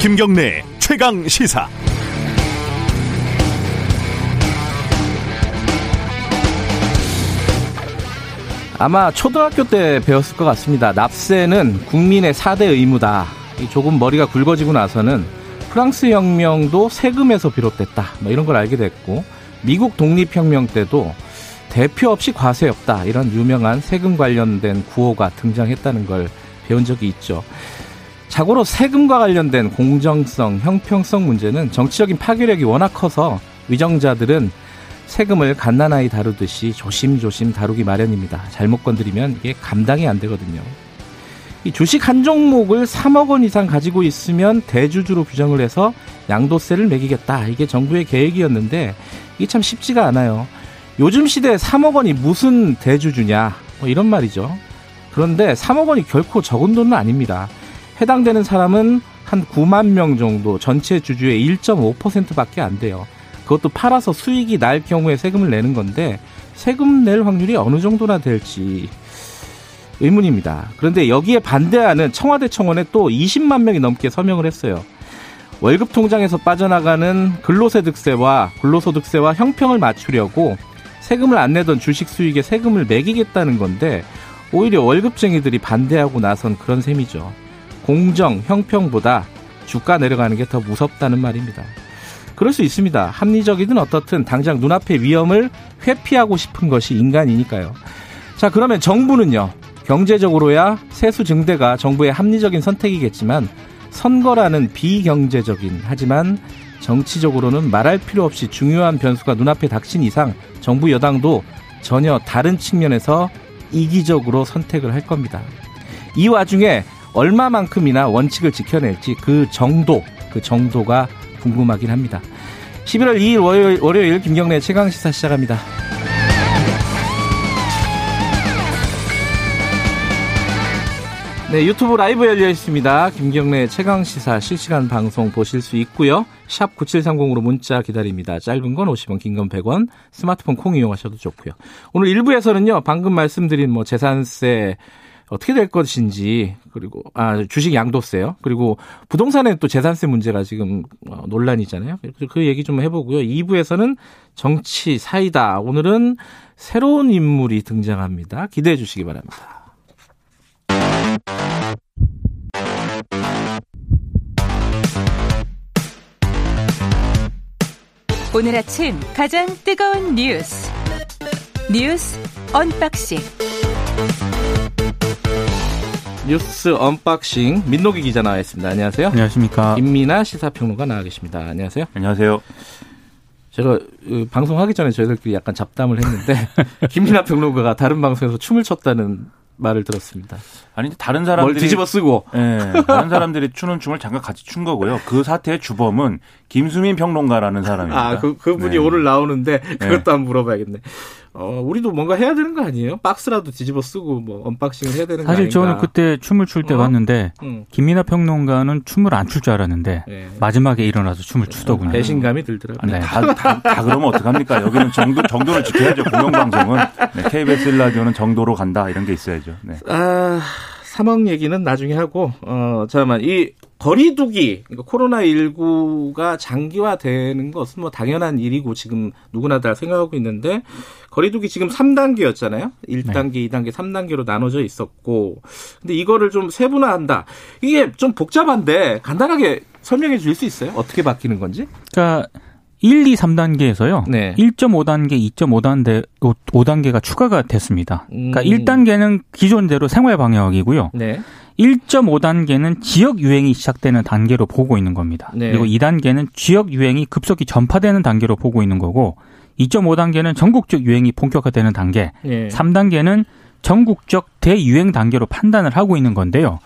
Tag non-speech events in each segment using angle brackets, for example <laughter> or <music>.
김경래 최강 시사. 아마 초등학교 때 배웠을 것 같습니다. 납세는 국민의 4대 의무다. 조금 머리가 굵어지고 나서는 프랑스 혁명도 세금에서 비롯됐다. 뭐 이런 걸 알게 됐고 미국 독립혁명 때도 대표 없이 과세 없다. 이런 유명한 세금 관련된 구호가 등장했다는 걸 배운 적이 있죠. 자고로 세금과 관련된 공정성, 형평성 문제는 정치적인 파괴력이 워낙 커서 위정자들은 세금을 갓난아이 다루듯이 조심조심 다루기 마련입니다. 잘못 건드리면 이게 감당이 안 되거든요. 이 주식 한 종목을 3억 원 이상 가지고 있으면 대주주로 규정을 해서 양도세를 매기겠다. 이게 정부의 계획이었는데 이게 참 쉽지가 않아요. 요즘 시대에 3억 원이 무슨 대주주냐. 뭐 이런 말이죠. 그런데 3억 원이 결코 적은 돈은 아닙니다. 해당되는 사람은 한 9만 명 정도 전체 주주의 1.5%밖에 안 돼요. 그것도 팔아서 수익이 날 경우에 세금을 내는 건데 세금 낼 확률이 어느 정도나 될지 의문입니다. 그런데 여기에 반대하는 청와대 청원에 또 20만 명이 넘게 서명을 했어요. 월급 통장에서 빠져나가는 근로소득세와 근로소득세와 형평을 맞추려고 세금을 안 내던 주식 수익에 세금을 매기겠다는 건데 오히려 월급쟁이들이 반대하고 나선 그런 셈이죠. 공정, 형평보다 주가 내려가는 게 더 무섭다는 말입니다. 그럴 수 있습니다. 합리적이든 어떻든 당장 눈앞의 위험을 회피하고 싶은 것이 인간이니까요. 자, 그러면 정부는요. 경제적으로야 세수 증대가 정부의 합리적인 선택이겠지만 선거라는 비경제적인 하지만 정치적으로는 말할 필요 없이 중요한 변수가 눈앞에 닥친 이상 정부 여당도 전혀 다른 측면에서 이기적으로 선택을 할 겁니다. 이 와중에 얼마만큼이나 원칙을 지켜낼지 그 정도, 그 정도가 궁금하긴 합니다. 11월 2일 월요일, 월요일 김경래 최강시사 시작합니다. 네, 유튜브 라이브 열려 있습니다. 김경래 최강 시사 실시간 방송 보실 수 있고요. 샵 9730으로 문자 기다립니다. 짧은 건 50원, 긴 건 100원. 스마트폰 콩 이용하셔도 좋고요. 오늘 1부에서는요. 방금 말씀드린 뭐 재산세 어떻게 될 것인지 그리고 아 주식 양도세요. 그리고 부동산에 또 재산세 문제가 지금 어, 논란이잖아요. 그 얘기 좀 해보고요. 2부에서는 정치 사이다. 오늘은 새로운 인물이 등장합니다. 기대해 주시기 바랍니다. 오늘 아침 가장 뜨거운 뉴스 뉴스 unboxing 뉴스 unboxing 민노기 기자 나와 있습니다. 안녕하세요. 안녕하십니까. 김민아 시사평론가 나와 계십니다. 안녕하세요. 안녕하세요. 제가 그 방송하기 전에 저희들끼리 약간 잡담을 했는데 <laughs> 김민아 평론가가 다른 방송에서 춤을 췄다는 말을 들었습니다. 아니 다른 사람들이 뭘 뒤집어 쓰고 예, 다른 사람들이 추는 춤을 잠깐 같이 춘 거고요. 그 사태의 주범은 김수민 평론가라는 사람입니다. 아, 그 그분이 네. 오늘 나오는데 그것도 네. 한번 물어봐야겠네. 어, 우리도 뭔가 해야 되는 거 아니에요? 박스라도 뒤집어 쓰고 뭐 unboxing을 해야 되는 거 사실 저는 그때 춤을 출때 어? 봤는데 응. 김민아 평론가는 춤을 안 출 줄 알았는데 네. 마지막에 일어나서 춤을 추더군요. 배신감이 들더라고요. 네. 다, 다, 다, 그러면 어떡합니까? 여기는 정도, 정도를 지켜야죠. 공영방송은. 네, KBS 라디오는 정도로 간다 이런 게 있어야죠. 네. 아, 3억 얘기는 나중에 하고, 어, 잠깐만, 이 거리두기, 그러니까 코로나19가 장기화되는 것은 뭐 당연한 일이고 지금 누구나 다 생각하고 있는데, 거리두기 지금 3단계였잖아요? 1단계, 네. 2단계, 3단계로 나눠져 있었고, 근데 이거를 좀 세분화한다. 이게 좀 복잡한데, 간단하게 설명해 줄수 있어요? 어떻게 바뀌는 건지? 그러니까, 1, 2, 3단계에서요. 네. 1.5단계, 2.5단계, 5단계가 추가가 됐습니다. 그러니까 음. 1단계는 기존대로 생활 방역이고요. 네. 1.5단계는 지역 유행이 시작되는 단계로 보고 있는 겁니다. 네. 그리고 2단계는 지역 유행이 급속히 전파되는 단계로 보고 있는 거고 2.5단계는 전국적 유행이 본격화되는 단계, 네. 3단계는 전국적 대유행 단계로 판단을 하고 있는 건데요.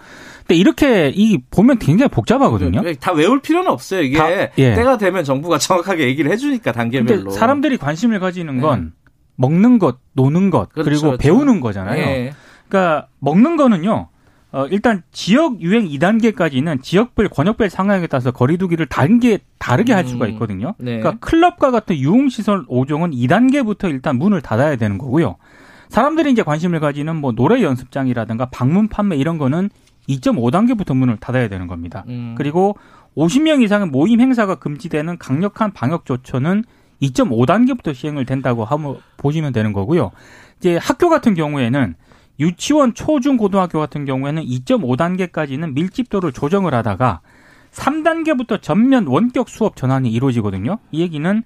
근데 이렇게 이 보면 굉장히 복잡하거든요. 다 외울 필요는 없어요. 이게 다, 예. 때가 되면 정부가 정확하게 얘기를 해주니까 단계별로. 사람들이 관심을 가지는 건 네. 먹는 것, 노는 것, 그렇죠, 그리고 그렇죠. 배우는 거잖아요. 예. 그러니까 먹는 거는요. 어, 일단 지역 유행 2단계까지는 지역별 권역별 상황에 따라서 거리두기를 단계 다르게 할 수가 음. 있거든요. 네. 그러니까 클럽과 같은 유흥시설 5종은 2단계부터 일단 문을 닫아야 되는 거고요. 사람들이 이제 관심을 가지는 뭐 노래 연습장이라든가 방문 판매 이런 거는 2.5단계부터 문을 닫아야 되는 겁니다. 음. 그리고 50명 이상의 모임 행사가 금지되는 강력한 방역 조처는 2.5단계부터 시행을 된다고 하면 보시면 되는 거고요. 이제 학교 같은 경우에는 유치원, 초중, 고등학교 같은 경우에는 2.5단계까지는 밀집도를 조정을 하다가 3단계부터 전면 원격 수업 전환이 이루어지거든요. 이 얘기는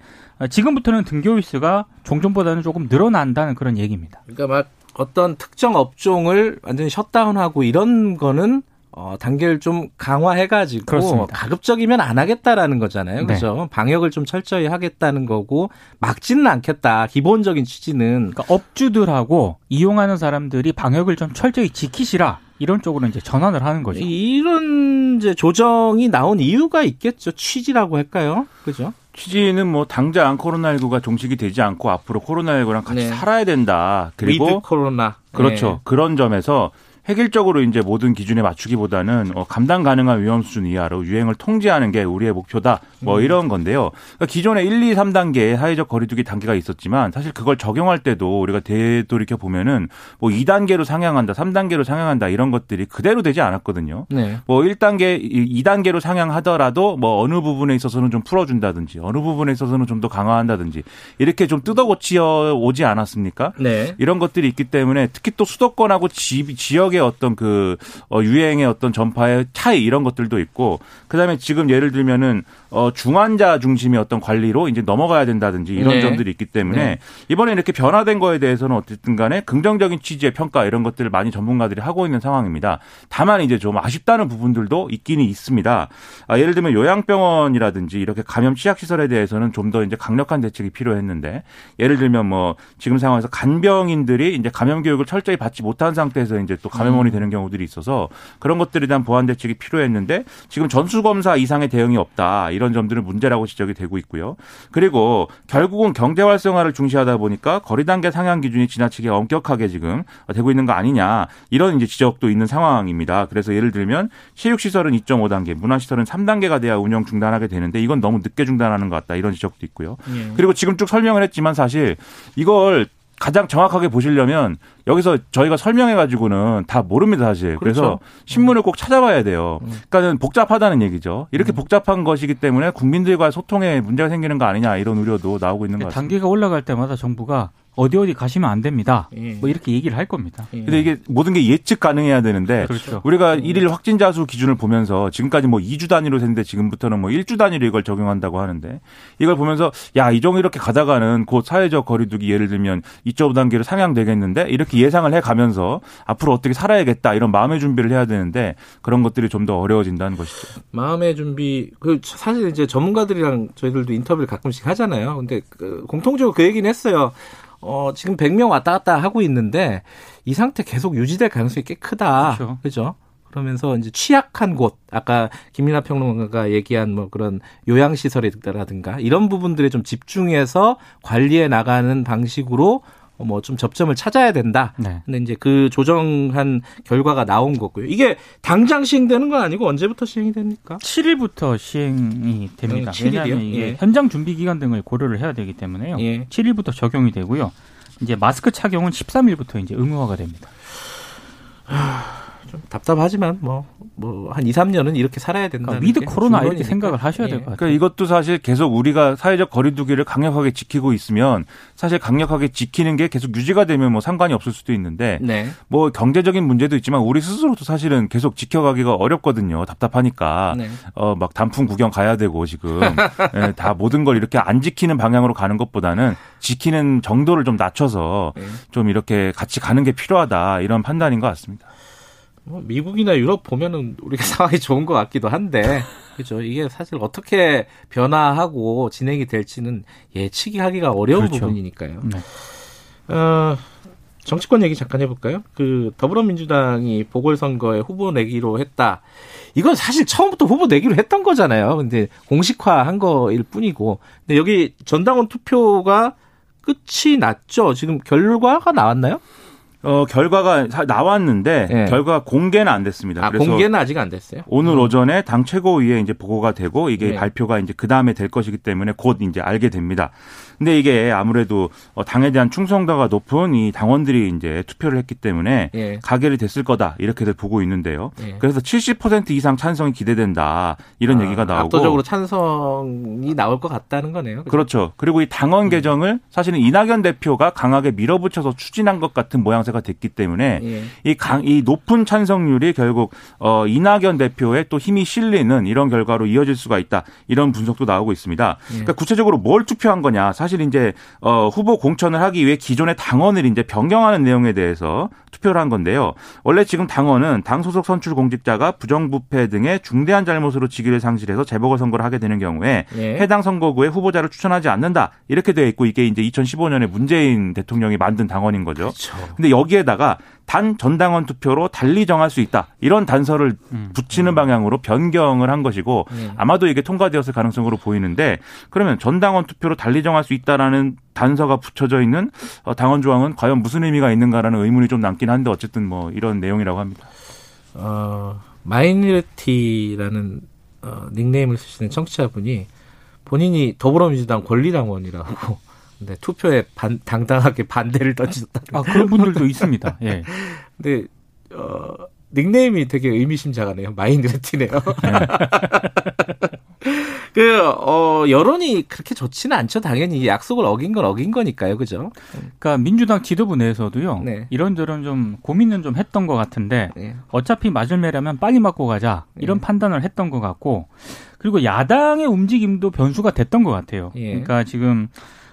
지금부터는 등교 일 수가 종전보다는 조금 늘어난다는 그런 얘기입니다. 그러니까 막 어떤 특정 업종을 완전히 셧다운하고 이런 거는 어, 단계를 좀 강화해가지고 그렇습니다. 가급적이면 안 하겠다라는 거잖아요. 그죠? 네. 방역을 좀 철저히 하겠다는 거고 막지는 않겠다. 기본적인 취지는 그러니까 업주들하고 이용하는 사람들이 방역을 좀 철저히 지키시라. 이런 쪽으로 이제 전환을 하는 거죠. 이런 이제 조정이 나온 이유가 있겠죠. 취지라고 할까요? 그죠? 취지는 뭐 당장 코로나19가 종식이 되지 않고 앞으로 코로나19랑 같이 네. 살아야 된다. 그리고 코로나. 그렇죠. 네. 그런 점에서 획일적으로 이제 모든 기준에 맞추기보다는 어, 감당 가능한 위험 수준 이하로 유행을 통제하는 게 우리의 목표다. 뭐 음. 이런 건데요. 그러니까 기존에 1, 2, 3단계의 사회적 거리두기 단계가 있었지만 사실 그걸 적용할 때도 우리가 되돌이켜 보면은 뭐 2단계로 상향한다, 3단계로 상향한다 이런 것들이 그대로 되지 않았거든요. 네. 뭐 1단계, 2단계로 상향하더라도 뭐 어느 부분에 있어서는 좀 풀어준다든지 어느 부분에 있어서는 좀 더 강화한다든지 이렇게 좀 뜯어고치어 오지 않았습니까? 네. 이런 것들이 있기 때문에 특히 또 수도권하고 지, 지역의 지역의 어떤 그 어, 유행의 어떤 전파의 차이 이런 것들도 있고 그다음에 지금 예를 들면은 어, 중환자 중심의 어떤 관리로 이제 넘어가야 된다든지 이런 네. 점들이 있기 때문에 네. 이번에 이렇게 변화된 거에 대해서는 어쨌든 간에 긍정적인 취지의 평가 이런 것들을 많이 전문가들이 하고 있는 상황입니다. 다만 이제 좀 아쉽다는 부분들도 있기는 있습니다. 아, 예를 들면 요양병원이라든지 이렇게 감염 취약시설에 대해서는 좀 더 이제 강력한 대책이 필요했는데 예를 들면 뭐 지금 상황에서 간병인들이 이제 감염 교육을 철저히 받지 못한 상태에서 이제 또 감염원이 음. 되는 경우들이 있어서 그런 것들에 대한 보완 대책이 필요했는데 지금 전수검사 이상의 대응이 없다. 이런 점들은 문제라고 지적이 되고 있고요. 그리고 결국은 경제 활성화를 중시하다 보니까 거리 단계 상향 기준이 지나치게 엄격하게 지금 되고 있는 거 아니냐 이런 이제 지적도 있는 상황입니다. 그래서 예를 들면 체육 시설은 2.5단계, 문화 시설은 3단계가 돼야 운영 중단하게 되는데 이건 너무 늦게 중단하는 것 같다 이런 지적도 있고요. 예. 그리고 지금 쭉 설명을 했지만 사실 이걸 가장 정확하게 보시려면 여기서 저희가 설명해 가지고는 다 모릅니다 사실. 그렇죠. 그래서 신문을 꼭 찾아봐야 돼요. 음. 그러니까는 복잡하다는 얘기죠. 이렇게 음. 복잡한 것이기 때문에 국민들과 소통에 문제가 생기는 거 아니냐 이런 우려도 나오고 있는 것 같습니다. 단계가 올라갈 때마다 정부가 어디 어디 가시면 안 됩니다. 예. 뭐 이렇게 얘기를 할 겁니다. 예. 근데 이게 모든 게 예측 가능해야 되는데 그렇죠. 우리가 음. 일일 확진자 수 기준을 보면서 지금까지 뭐 2주 단위로 했는데 지금부터는 뭐 1주 단위로 이걸 적용한다고 하는데 이걸 보면서 야, 이 정도 이렇게 가다가는 곧 사회적 거리두기 예를 들면 2.5단계로 상향되겠는데 이렇게 예상을 해 가면서 앞으로 어떻게 살아야겠다 이런 마음의 준비를 해야 되는데 그런 것들이 좀 더 어려워진다는 것이죠. 마음의 준비 그 사실 이제 전문가들이랑 저희들도 인터뷰를 가끔씩 하잖아요. 근데 그 공통적으로 그 얘기는 했어요. 어, 지금 100명 왔다 갔다 하고 있는데 이 상태 계속 유지될 가능성이 꽤 크다. 그렇죠. 그죠? 그러면서 이제 취약한 곳, 아까 김민하 평론가가 얘기한 뭐 그런 요양시설이라든가 이런 부분들에 좀 집중해서 관리해 나가는 방식으로 뭐 좀 접점을 찾아야 된다. 네. 근데 이제 그 조정한 결과가 나온 거고요. 이게 당장 시행되는 건 아니고 언제부터 시행이 됩니까? 7일부터 시행이 됩니다. 네, 왜냐하면 이게 예. 현장 준비 기간 등을 고려를 해야 되기 때문에요. 예. 7일부터 적용이 되고요. 이제 마스크 착용은 13일부터 이제 의무화가 됩니다. 좀 답답하지만 뭐 뭐 한 2, 3년은 이렇게 살아야 된다. 그러니까 with 코로나 이렇게 생각을 하셔야 예. 될것 같아요. 그러니까 이것도 사실 계속 우리가 사회적 거리두기를 강력하게 지키고 있으면 사실 강력하게 지키는 게 계속 유지가 되면 뭐 상관이 없을 수도 있는데 네. 뭐 경제적인 문제도 있지만 우리 스스로도 사실은 계속 지켜가기가 어렵거든요. 답답하니까 네. 어막 단풍 구경 가야 되고 지금 네, <laughs> 다 모든 걸 이렇게 안 지키는 방향으로 가는 것보다는 지키는 정도를 좀 낮춰서 네. 좀 이렇게 같이 가는 게 필요하다 이런 판단인 것 같습니다. 뭐 미국이나 유럽 보면은 우리가 <laughs> 상황이 좋은 것 같기도 한데 그렇죠. 이게 사실 어떻게 변화하고 진행이 될지는 예측이 하기가 어려운 그렇죠. 부분이니까요. 네. 어, 정치권 얘기 잠깐 해볼까요? 그 더불어민주당이 보궐선거에 후보 내기로 했다. 이건 사실 처음부터 후보 내기로 했던 거잖아요. 근데 공식화한 거일 뿐이고. 근데 여기 전당원 투표가 끝이 났죠. 지금 결과가 나왔나요? 어, 결과가 나왔는데 네. 결과가 공개는 안 됐습니다. 아, 그래서 공개는 아직 안 됐어요? 오늘 음. 오전에 당 최고위에 이제 보고가 되고 이게 네. 발표가 이제 그 다음에 될 것이기 때문에 곧 이제 알게 됩니다. 근데 이게 아무래도 어, 당에 대한 충성도가 높은 이 당원들이 이제 투표를 했기 때문에 예. 가결이 됐을 거다 이렇게들 보고 있는데요. 예. 그래서 70% 이상 찬성이 기대된다 이런 아, 얘기가 나오고 압도적으로 찬성이 나올 것 같다는 거네요. 그렇죠. 그렇죠. 그리고 이 당원 음. 개정을 사실은 이낙연 대표가 강하게 밀어붙여서 추진한 것 같은 모양새가 됐기 때문에 예. 이, 강, 이 높은 찬성률이 결국 어, 이낙연 대표의 또 힘이 실리는 이런 결과로 이어질 수가 있다 이런 분석도 나오고 있습니다. 예. 그러니까 구체적으로 뭘 투표한 거냐 사실 사실 이제 어 후보 공천을 하기 위해 기존의 당원을 이제 변경하는 내용에 대해서 투표를 한 건데요. 원래 지금 당원은 당 소속 선출 공직자가 부정부패 등의 중대한 잘못으로 직위를 상실해서 재보궐 선거를 하게 되는 경우에 예. 해당 선거구에 후보자를 추천하지 않는다 이렇게 되어 있고 이게 이제 2015년에 문재인 대통령이 만든 당원인 거죠. 그렇죠. 근데 여기에다가 단 전당원 투표로 달리 정할 수 있다. 이런 단서를 음. 붙이는 방향으로 변경을 한 것이고 네. 아마도 이게 통과되었을 가능성으로 보이는데 그러면 전당원 투표로 달리 정할 수 있다라는 단서가 붙여져 있는 어, 당원 조항은 과연 무슨 의미가 있는가라는 의문이 좀 남긴 한데 어쨌든 뭐 이런 내용이라고 합니다. 어, minority라는 어, 닉네임을 쓰시는 청취자분이 본인이 더불어민주당 권리당원이라고 <laughs> 네, 투표에 반, 당당하게 반대를 던졌다. 아, 그런 분들도 <laughs> 있습니다. 예. 근데, 어, 닉네임이 되게 의미심장하네요. 마인드레티네요. 네. <laughs> 그, 어, 여론이 그렇게 좋지는 않죠. 당연히 약속을 어긴 건 어긴 거니까요. 그죠? 그러니까 민주당 지도부 내에서도요. 네. 이런저런 좀 고민은 좀 했던 것 같은데 네. 어차피 맞을 매라면 빨리 맞고 가자. 이런 네. 판단을 했던 것 같고 그리고 야당의 움직임도 변수가 됐던 것 같아요. 예. 그러니까 지금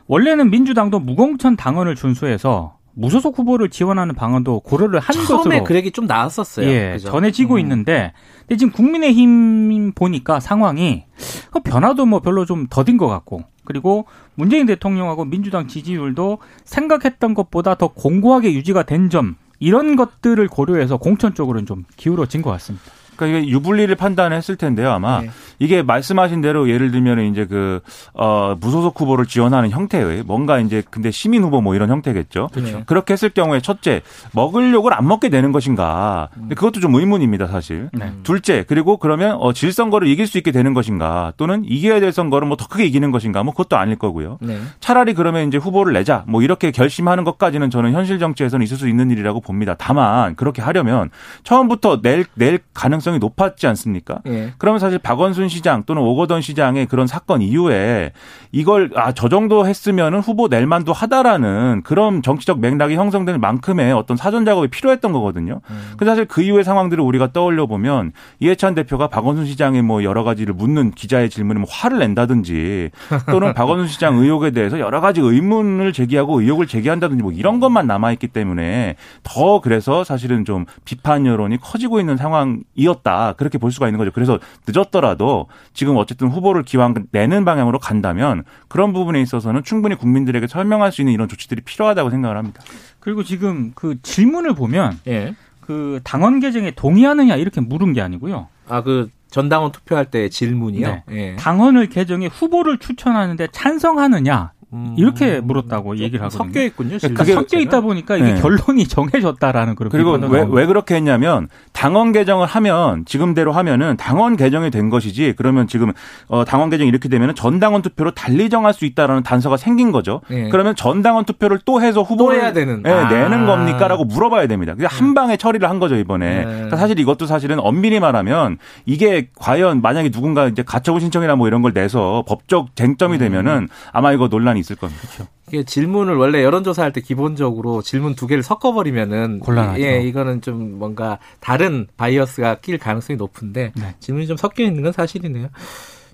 원래는 민주당도 무공천 당원을 준수해서 무소속 후보를 지원하는 방안도 고려를 한 처음에 것으로 처음에 그 얘기 좀 나왔었어요. 예, 그죠? 전해지고 음. 있는데 근데 지금 국민의힘 보니까 상황이 그 변화도 뭐 별로 좀 더딘 것 같고 그리고 문재인 대통령하고 민주당 지지율도 생각했던 것보다 더 공고하게 유지가 된 점 이런 것들을 고려해서 공천 쪽으로는 좀 기울어진 것 같습니다. 그러니까 이게 유불리를 판단했을 텐데요, 아마 네. 이게 말씀하신 대로 예를 들면 이제 그 어, 무소속 후보를 지원하는 형태의 뭔가 이제 근데 시민 후보 뭐 이런 형태겠죠. 그렇죠. 그렇게 했을 경우에 첫째 먹을 욕을 안 먹게 되는 것인가. 근데 그것도 좀 의문입니다, 사실. 네. 둘째 그리고 그러면 어, 질 선거를 이길 수 있게 되는 것인가 또는 이겨야 될 선거를 뭐 더 크게 이기는 것인가 뭐 그것도 아닐 거고요. 네. 차라리 그러면 이제 후보를 내자 뭐 이렇게 결심하는 것까지는 저는 현실 정치에서는 있을 수 있는 일이라고 봅니다. 다만 그렇게 하려면 처음부터 낼 낼 가능성 가능성이 높았지 않습니까? 예. 그러면 사실 박원순 시장 또는 오거돈 시장의 그런 사건 이후에 이걸 아 저 정도 했으면은 후보 낼 만도 하다라는 그런 정치적 맥락이 형성될 만큼의 어떤 사전 작업이 필요했던 거거든요. 음. 그 사실 그 이후의 상황들을 우리가 떠올려 보면 이해찬 대표가 박원순 시장의 뭐 여러 가지를 묻는 기자의 질문에 뭐 화를 낸다든지 <laughs> 또는 박원순 시장 의혹에 대해서 여러 가지 의문을 제기하고 의혹을 제기한다든지 뭐 이런 것만 남아 있기 때문에 더 그래서 사실은 좀 비판 여론이 커지고 있는 상황이었 늦었다 그렇게 볼 수가 있는 거죠. 그래서 늦었더라도 지금 어쨌든 후보를 기왕 내는 방향으로 간다면 그런 부분에 있어서는 충분히 국민들에게 설명할 수 있는 이런 조치들이 필요하다고 생각을 합니다. 그리고 지금 그 질문을 보면 예. 그 당원 개정에 동의하느냐 이렇게 물은 게 아니고요. 아 그 전당원 투표할 때 질문이요. 네. 예. 당원을 개정해 후보를 추천하는데 찬성하느냐 이렇게 음. 물었다고 얘기를 하거든요. 섞여 있군요. 그러니까 섞여 있다 보니까 이게 네. 결론이 정해졌다라는 그런 그리고 왜, 왜 그렇게 했냐면 당원 개정을 하면 지금대로 하면은 당원 개정이 된 것이지 그러면 지금 어, 당원 개정이 이렇게 되면은 전당원 투표로 달리 정할 수 있다라는 단서가 생긴 거죠. 네. 그러면 전당원 투표를 또 해서 후보를 해야 되는 네, 아. 내는 겁니까라고 물어봐야 됩니다. 그냥 한 방에 처리를 한 거죠 이번에. 네. 그러니까 사실 이것도 사실은 엄밀히 말하면 이게 과연 만약에 누군가 이제 가처분 신청이나 뭐 이런 걸 내서 법적 쟁점이 음. 되면은 아마 이거 논란 이 있을 겁니다. 그렇죠. 이게 질문을 원래 여론조사할 때 기본적으로 질문 두 개를 섞어버리면은 곤란하죠. 예, 이거는 좀 뭔가 다른 bias가 낄 가능성이 높은데 네. 질문이 좀 섞여 있는 건 사실이네요.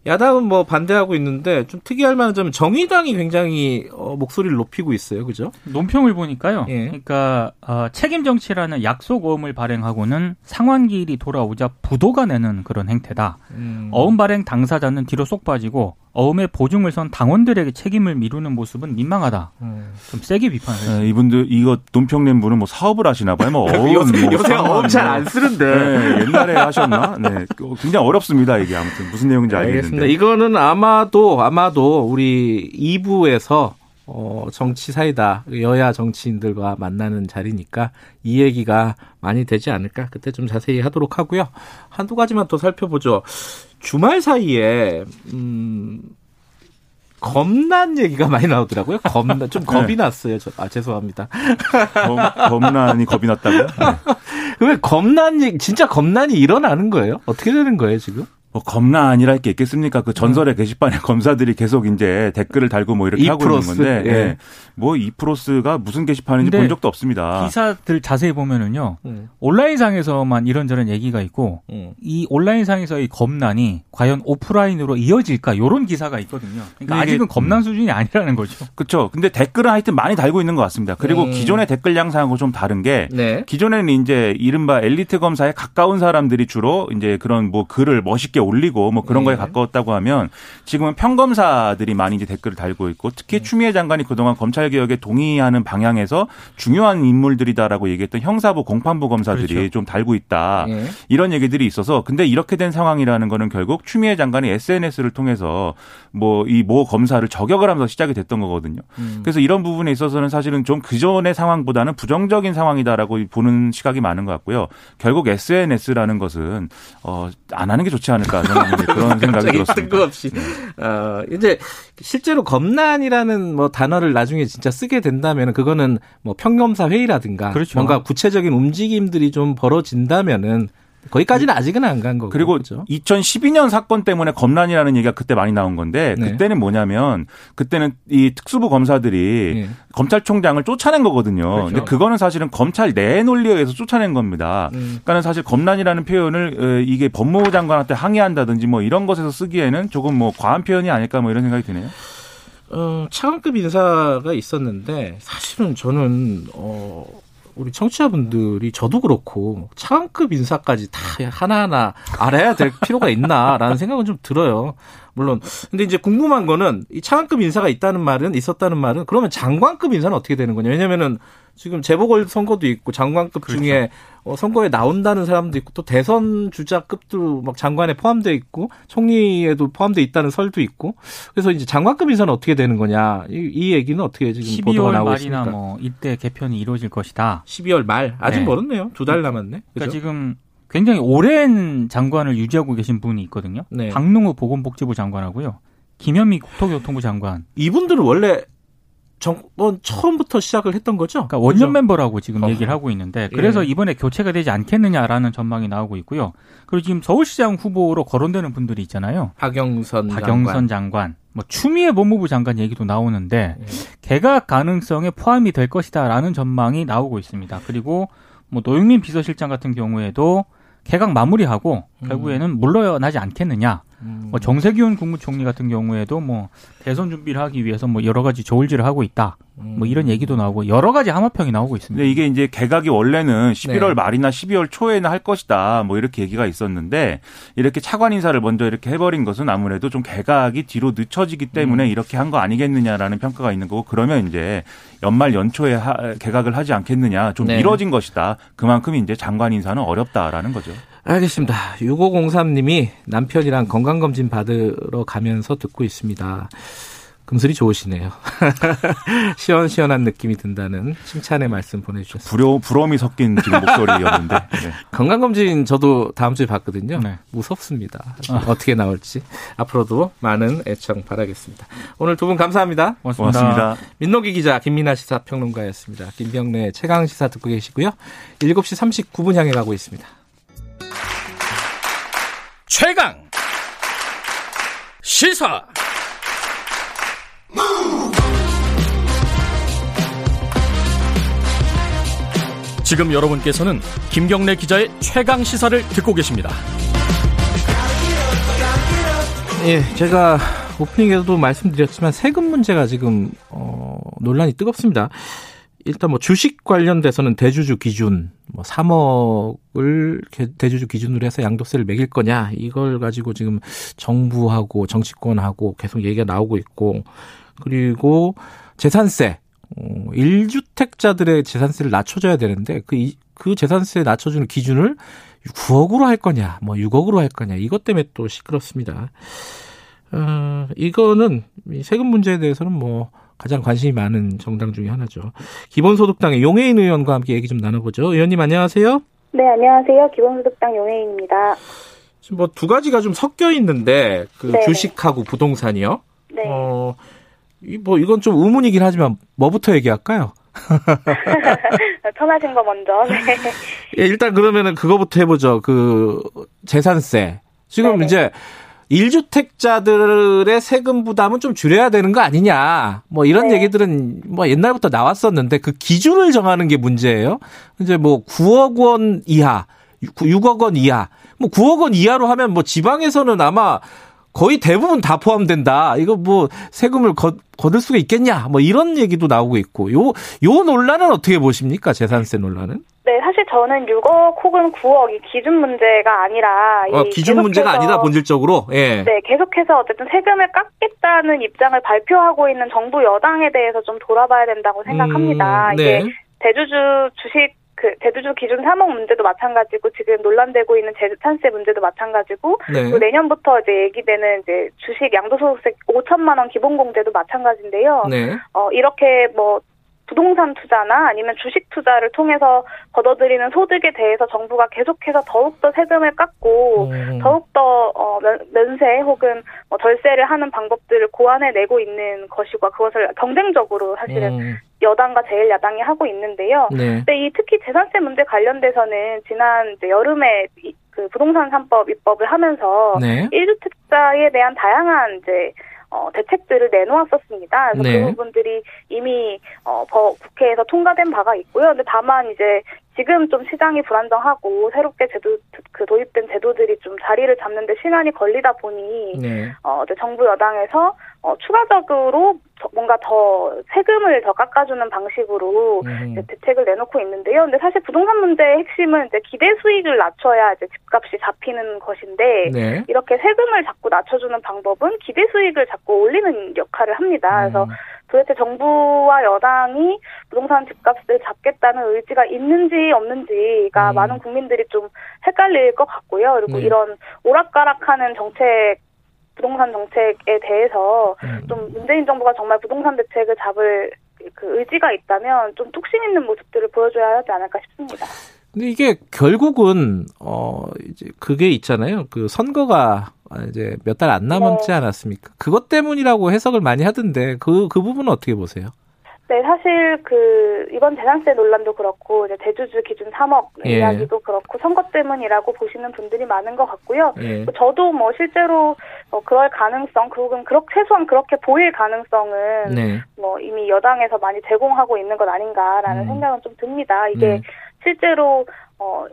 야당은 뭐 반대하고 있는데 좀 특이할 만한 점은 정의당이 굉장히 어, 목소리를 높이고 있어요, 그죠? 논평을 보니까요. 예. 그러니까 어, 책임 정치라는 약속 어음을 발행하고는 상환기일이 돌아오자 부도가 내는 그런 행태다. 음. 어음 발행 당사자는 뒤로 쏙 빠지고 어음의 보증을 선 당원들에게 책임을 미루는 모습은 민망하다. 음. 좀 세게 비판을 네, 이분들 이거 논평 낸 분은 뭐 사업을 하시나 봐요. 뭐 <laughs> 어음 요새, 뭐 요새 어음 잘 안 쓰는데 네, 옛날에 하셨나? 네, 굉장히 어렵습니다 이게 아무튼 무슨 내용인지 알겠는데. 알겠습니다. 이거는 아마도 아마도 우리 2부에서 어, 정치 사이다. 여야 정치인들과 만나는 자리니까 이 얘기가 많이 되지 않을까. 그때 좀 자세히 하도록 하고요. 한두 가지만 더 살펴보죠. 주말 사이에, 음, 검난 얘기가 많이 나오더라고요. 검난 좀 겁이 네. 났어요. 저, 아 죄송합니다. 검, 검난이 겁이 났다고요? 네. <laughs> 왜 검난 얘기 진짜 검난이 일어나는 거예요? 어떻게 되는 거예요 지금? 뭐 겁나 아니랄 게 있겠습니까? 그 전설의 음. 게시판에 <laughs> 검사들이 계속 이제 댓글을 달고 뭐 이렇게 하고 있는 건데, 예. 예. 뭐 이프로스가 무슨 게시판인지 본 적도 없습니다. 기사들 자세히 보면은요, 음. 온라인상에서만 이런저런 얘기가 있고, 음. 이 온라인상에서의 검난이 과연 오프라인으로 이어질까? 요런 기사가 있거든요. 그러니까 아직은 검난 음. 수준이 아니라는 거죠. 그렇죠. 근데 댓글은 하여튼 많이 달고 있는 것 같습니다. 그리고 음. 기존의 댓글 양상하고 좀 다른 게, 네. 기존에는 이제 이른바 엘리트 검사에 가까운 사람들이 주로 이제 그런 뭐 글을 멋있게 올리고 뭐 그런 네. 거에 가까웠다고 하면 지금은 평검사들이 많이 이제 댓글을 달고 있고 특히 네. 추미애 장관이 그동안 검찰 개혁에 동의하는 방향에서 중요한 인물들이다라고 얘기했던 형사부 공판부 검사들이 그렇죠. 좀 달고 있다. 네. 이런 얘기들이 있어서 근데 이렇게 된 상황이라는 거는 결국 추미애 장관이 SNS를 통해서 뭐 이 모 검사를 저격을 하면서 시작이 됐던 거거든요. 음. 그래서 이런 부분에 있어서는 사실은 좀 그 전의 상황보다는 부정적인 상황이다라고 보는 시각이 많은 것 같고요. 결국 SNS라는 것은 어, 안 하는 게 좋지 않을까 저는 <laughs> 그런 생각이 들었습니다. 뜬금없이. 네. 어, 이제 실제로 검난이라는 뭐 단어를 나중에 진짜 쓰게 된다면 그거는 뭐 평검사 회의라든가 그렇죠. 뭔가 구체적인 움직임들이 좀 벌어진다면은 거기까지는 아직은 안 간 거고. 그리고 그렇죠? 2012년 사건 때문에 검란이라는 얘기가 그때 많이 나온 건데 네. 그때는 뭐냐면 그때는 이 특수부 검사들이 네. 검찰총장을 쫓아낸 거거든요. 그렇죠. 근데 그거는 사실은 검찰 내 논리에 의해서 쫓아낸 겁니다. 음. 그러니까는 사실 검란이라는 표현을 어, 이게 법무부 장관한테 항의한다든지 뭐 이런 것에서 쓰기에는 조금 뭐 과한 표현이 아닐까 뭐 이런 생각이 드네요. 어, 차관급 인사가 있었는데 사실은 저는 어 우리 청취자분들이 저도 그렇고 차관급 인사까지 다 하나하나 알아야 될 필요가 있나라는 생각은 좀 들어요. 물론 근데 이제 궁금한 거는 이 차관급 인사가 있다는 말은 있었다는 말은 그러면 장관급 인사는 어떻게 되는 거냐? 왜냐면은 지금 재보궐 선거도 있고 장관급 그렇죠. 중에 어, 선거에 나온다는 사람도 있고 또 대선 주자급도 막 장관에 포함돼 있고 총리에도 포함돼 있다는 설도 있고 그래서 이제 장관급 인사는 어떻게 되는 거냐 이, 이 얘기는 어떻게 지금 보도가 나오고 있습니까? 12월 말이나 뭐 이때 개편이 이루어질 것이다. 12월 말 아직 네. 멀었네요. 두 달 남았네. 그러니까 그죠? 지금 굉장히 오랜 장관을 유지하고 계신 분이 있거든요. 네. 박능우 보건복지부 장관하고요. 김현미 국토교통부 장관. 이분들은 원래 정권 처음부터 시작을 했던 거죠? 그러니까 원년 그렇죠? 멤버라고 지금 어. 얘기를 하고 있는데 그래서 예. 이번에 교체가 되지 않겠느냐라는 전망이 나오고 있고요. 그리고 지금 서울시장 후보로 거론되는 분들이 있잖아요. 박영선 박영선 장관, 장관 뭐 추미애 법무부 장관 얘기도 나오는데 예. 개각 가능성에 포함이 될 것이다라는 전망이 나오고 있습니다. 그리고 뭐 노영민 비서실장 같은 경우에도 개각 마무리하고 음. 결국에는 물러나지 않겠느냐. 음. 뭐 정세균 국무총리 같은 경우에도 뭐 대선 준비를 하기 위해서 뭐 여러 가지 조울질을 하고 있다. 뭐 이런 음. 얘기도 나오고 여러 가지 함화평이 나오고 있습니다. 이게 이제 개각이 원래는 11월 네. 말이나 12월 초에는 할 것이다. 뭐 이렇게 얘기가 있었는데 이렇게 차관 인사를 먼저 이렇게 해버린 것은 아무래도 좀 개각이 뒤로 늦춰지기 때문에 음. 이렇게 한 거 아니겠느냐라는 평가가 있는 거고 그러면 이제 연말 연초에 하, 개각을 하지 않겠느냐 좀 네. 미뤄진 것이다. 그만큼 이제 장관 인사는 어렵다라는 거죠. 알겠습니다. 6503님이 남편이랑 건강검진 받으러 가면서 듣고 있습니다. 금슬이 좋으시네요. <laughs> 시원시원한 느낌이 든다는 칭찬의 말씀 보내주셨습니다. 부러, 부러움이 섞인 지금 목소리였는데. <laughs> 네. 건강검진 저도 다음 주에 봤거든요. 네. 무섭습니다. 아. 어떻게 나올지. 앞으로도 많은 애청 바라겠습니다. 오늘 두 분 감사합니다. 고맙습니다. 고맙습니다. 민노기 기자, 김민아 시사평론가였습니다. 김병래 최강 시사 듣고 계시고요. 7시 39분 향해 가고 있습니다. 최강 시사 지금 여러분께서는 김경래 기자의 최강 시사를 듣고 계십니다. 예, 제가 오프닝에도 말씀드렸지만 세금 문제가 지금 어, 논란이 뜨겁습니다. 일단 뭐 주식 관련돼서는 대주주 기준 뭐 3억을 대주주 기준으로 해서 양도세를 매길 거냐 이걸 가지고 지금 정부하고 정치권하고 계속 얘기가 나오고 있고 그리고 재산세 어, 1주택자들의 재산세를 낮춰줘야 되는데 그, 그 재산세 낮춰주는 기준을 9억으로 할 거냐, 뭐 6억으로 할 거냐, 이것 때문에 또 시끄럽습니다. 어, 이거는 세금 문제에 대해서는 뭐 가장 관심이 많은 정당 중에 하나죠. 기본소득당의 용해인 의원과 함께 얘기 좀 나눠보죠. 의원님 안녕하세요. 네, 안녕하세요. 기본소득당 용해인입니다. 지금 뭐 두 가지가 좀 섞여 있는데 그 네. 주식하고 부동산이요. 네. 어, 뭐 이건 좀 의문이긴 하지만 뭐부터 얘기할까요? <laughs> 편하신 거 먼저. 네. 예, 일단 그러면은 그거부터 해보죠. 그 재산세. 지금 네네. 이제 1주택자들의 세금 부담은 좀 줄여야 되는 거 아니냐. 뭐 이런 네. 얘기들은 뭐 옛날부터 나왔었는데 그 기준을 정하는 게 문제예요. 이제 뭐 9억 원 이하, 6억 원 이하. 뭐 9억 원 이하로 하면 뭐 지방에서는 아마 거의 대부분 다 포함된다. 이거 뭐 세금을 거, 거둘 수가 있겠냐? 뭐 이런 얘기도 나오고 있고. 요, 요 논란은 어떻게 보십니까? 재산세 논란은? 네, 사실 저는 6억 혹은 9억이 기준 문제가 아니라 어, 기준 문제가 아니라 본질적으로 예. 네, 계속해서 어쨌든 세금을 깎겠다는 입장을 발표하고 있는 정부 여당에 대해서 좀 돌아봐야 된다고 생각합니다. 음, 네. 이게 대주주 주식 그 제주주 기준 3억 문제도 마찬가지고 지금 논란되고 있는 제주탄세 문제도 마찬가지고 네. 그 내년부터 이제 얘기되는 이제 주식 양도소득세 5천만 원 기본 공제도 마찬가지인데요. 네. 어 이렇게 뭐 부동산 투자나 아니면 주식 투자를 통해서 걷어들이는 소득에 대해서 정부가 계속해서 더욱더 세금을 깎고 음. 더욱더 어, 면, 세 혹은 뭐 절세를 하는 방법들을 고안해 내고 있는 것이고 그것을 경쟁적으로 사실은 음. 여당과 제일야당이 하고 있는데요. 네. 근데 이 특히 재산세 문제 관련돼서는 지난 여름에 그 부동산 3법 입법을 하면서 네. 1주택자에 대한 다양한 이제 어, 대책들을 내놓았었습니다. 그래서 그 네. 그 부분들이 이미 어, 국회에서 통과된 바가 있고요. 근데 다만 이제 지금 좀 시장이 불안정하고 새롭게 제도 그 도입된 제도들이 좀 자리를 잡는데 시간이 걸리다 보니 네. 어 이제 정부 여당에서 어 추가적으로 뭔가 더 세금을 더 깎아주는 방식으로 음. 대책을 내놓고 있는데요. 근데 사실 부동산 문제의 핵심은 이제 기대 수익을 낮춰야 이제 집값이 잡히는 것인데 네. 이렇게 세금을 자꾸 낮춰주는 방법은 기대 수익을 자꾸 올리는 역할을 합니다. 그래서 음. 도대체 정부와 여당이 부동산 집값을 잡겠다는 의지가 있는지 없는지가 음. 많은 국민들이 좀 헷갈릴 것 같고요. 그리고 네. 이런 오락가락하는 정책 부동산 정책에 대해서 음. 좀 문재인 정부가 정말 부동산 대책을 잡을 그 의지가 있다면 좀 뚝심 있는 모습들을 보여줘야 하지 않을까 싶습니다. 근데 이게 결국은 어 이제 그게 있잖아요. 그 선거가 이제 몇 달 안 남았지 네. 않았습니까? 그것 때문이라고 해석을 많이 하던데 그그 그 부분은 어떻게 보세요? 네, 사실 그 이번 재산세 논란도 그렇고 이제 대주주 기준 3억 예. 이야기도 그렇고 선거 때문이라고 보시는 분들이 많은 것 같고요. 예. 저도 뭐 실제로 뭐 그럴 가능성, 그건 그렇게 최소한 그렇게 보일 가능성은 네. 뭐 이미 여당에서 많이 제공하고 있는 것 아닌가라는 음. 생각은 좀 듭니다. 이게 네. 실제로 어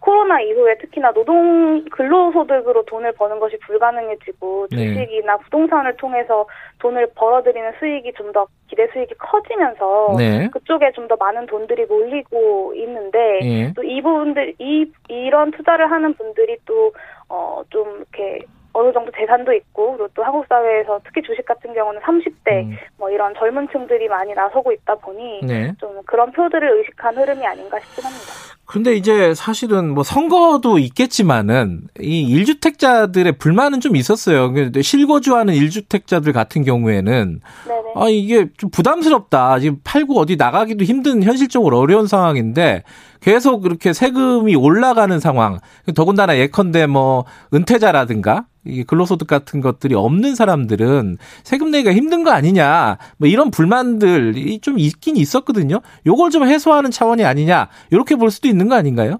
코로나 이후에 특히나 노동 근로소득으로 돈을 버는 것이 불가능해지고 네. 주식이나 네. 부동산을 통해서 돈을 벌어들이는 수익이 좀 더 기대 수익이 커지면서 네. 그쪽에 좀 더 많은 돈들이 몰리고 있는데 네. 또이 부분들 이 이런 투자를 하는 분들이 또 어 좀 이렇게 어느 정도 재산도 있고 그리고 또 한국 사회에서 특히 주식 같은 경우는 30대 음. 뭐 이런 젊은 층들이 많이 나서고 있다 보니 네. 좀 그런 표들을 의식한 흐름이 아닌가 싶긴 합니다. 근데 이제 사실은 뭐 선거도 있겠지만은 이 일주택자들의 불만은 좀 있었어요. 실거주하는 일주택자들 같은 경우에는 네네. 아 이게 좀 부담스럽다. 지금 팔고 어디 나가기도 힘든 현실적으로 어려운 상황인데 계속 그렇게 세금이 올라가는 상황. 더군다나 예컨대 뭐 은퇴자라든가 이 근로소득 같은 것들이 없는 사람들은 세금 내기가 힘든 거 아니냐. 뭐 이런 불만들이 좀 있긴 있었거든요. 요걸 좀 해소하는 차원이 아니냐. 이렇게 볼 수도 있는 거 아닌가요?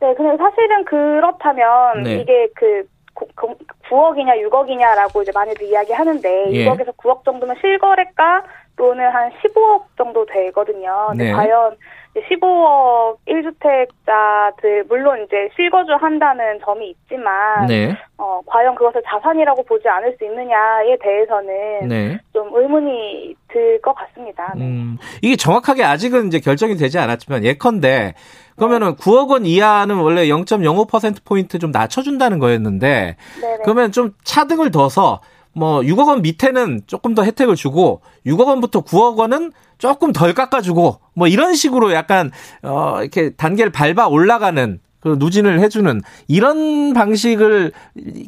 네, 근데 사실은 그렇다면 네. 이게 그 9억이냐 6억이냐라고 이제 많이들 이야기하는데 예. 6억에서 9억 정도면 실거래가로는 한 15억 정도 되거든요. 네. 과연 15억 1주택자들 물론 이제 실거주 한다는 점이 있지만 네. 어 과연 그것을 자산이라고 보지 않을 수 있느냐에 대해서는 네. 좀 의문이 들 것 같습니다. 네. 음, 이게 정확하게 아직은 이제 결정이 되지 않았지만 예컨대 그러면은 9억 원 이하는 원래 0.05% 포인트 좀 낮춰준다는 거였는데 네네. 그러면 좀 차등을 둬서 뭐 6억 원 밑에는 조금 더 혜택을 주고 6억 원부터 9억 원은 조금 덜 깎아주고 뭐 이런 식으로 약간 어 이렇게 단계를 밟아 올라가는 그 누진을 해주는 이런 방식을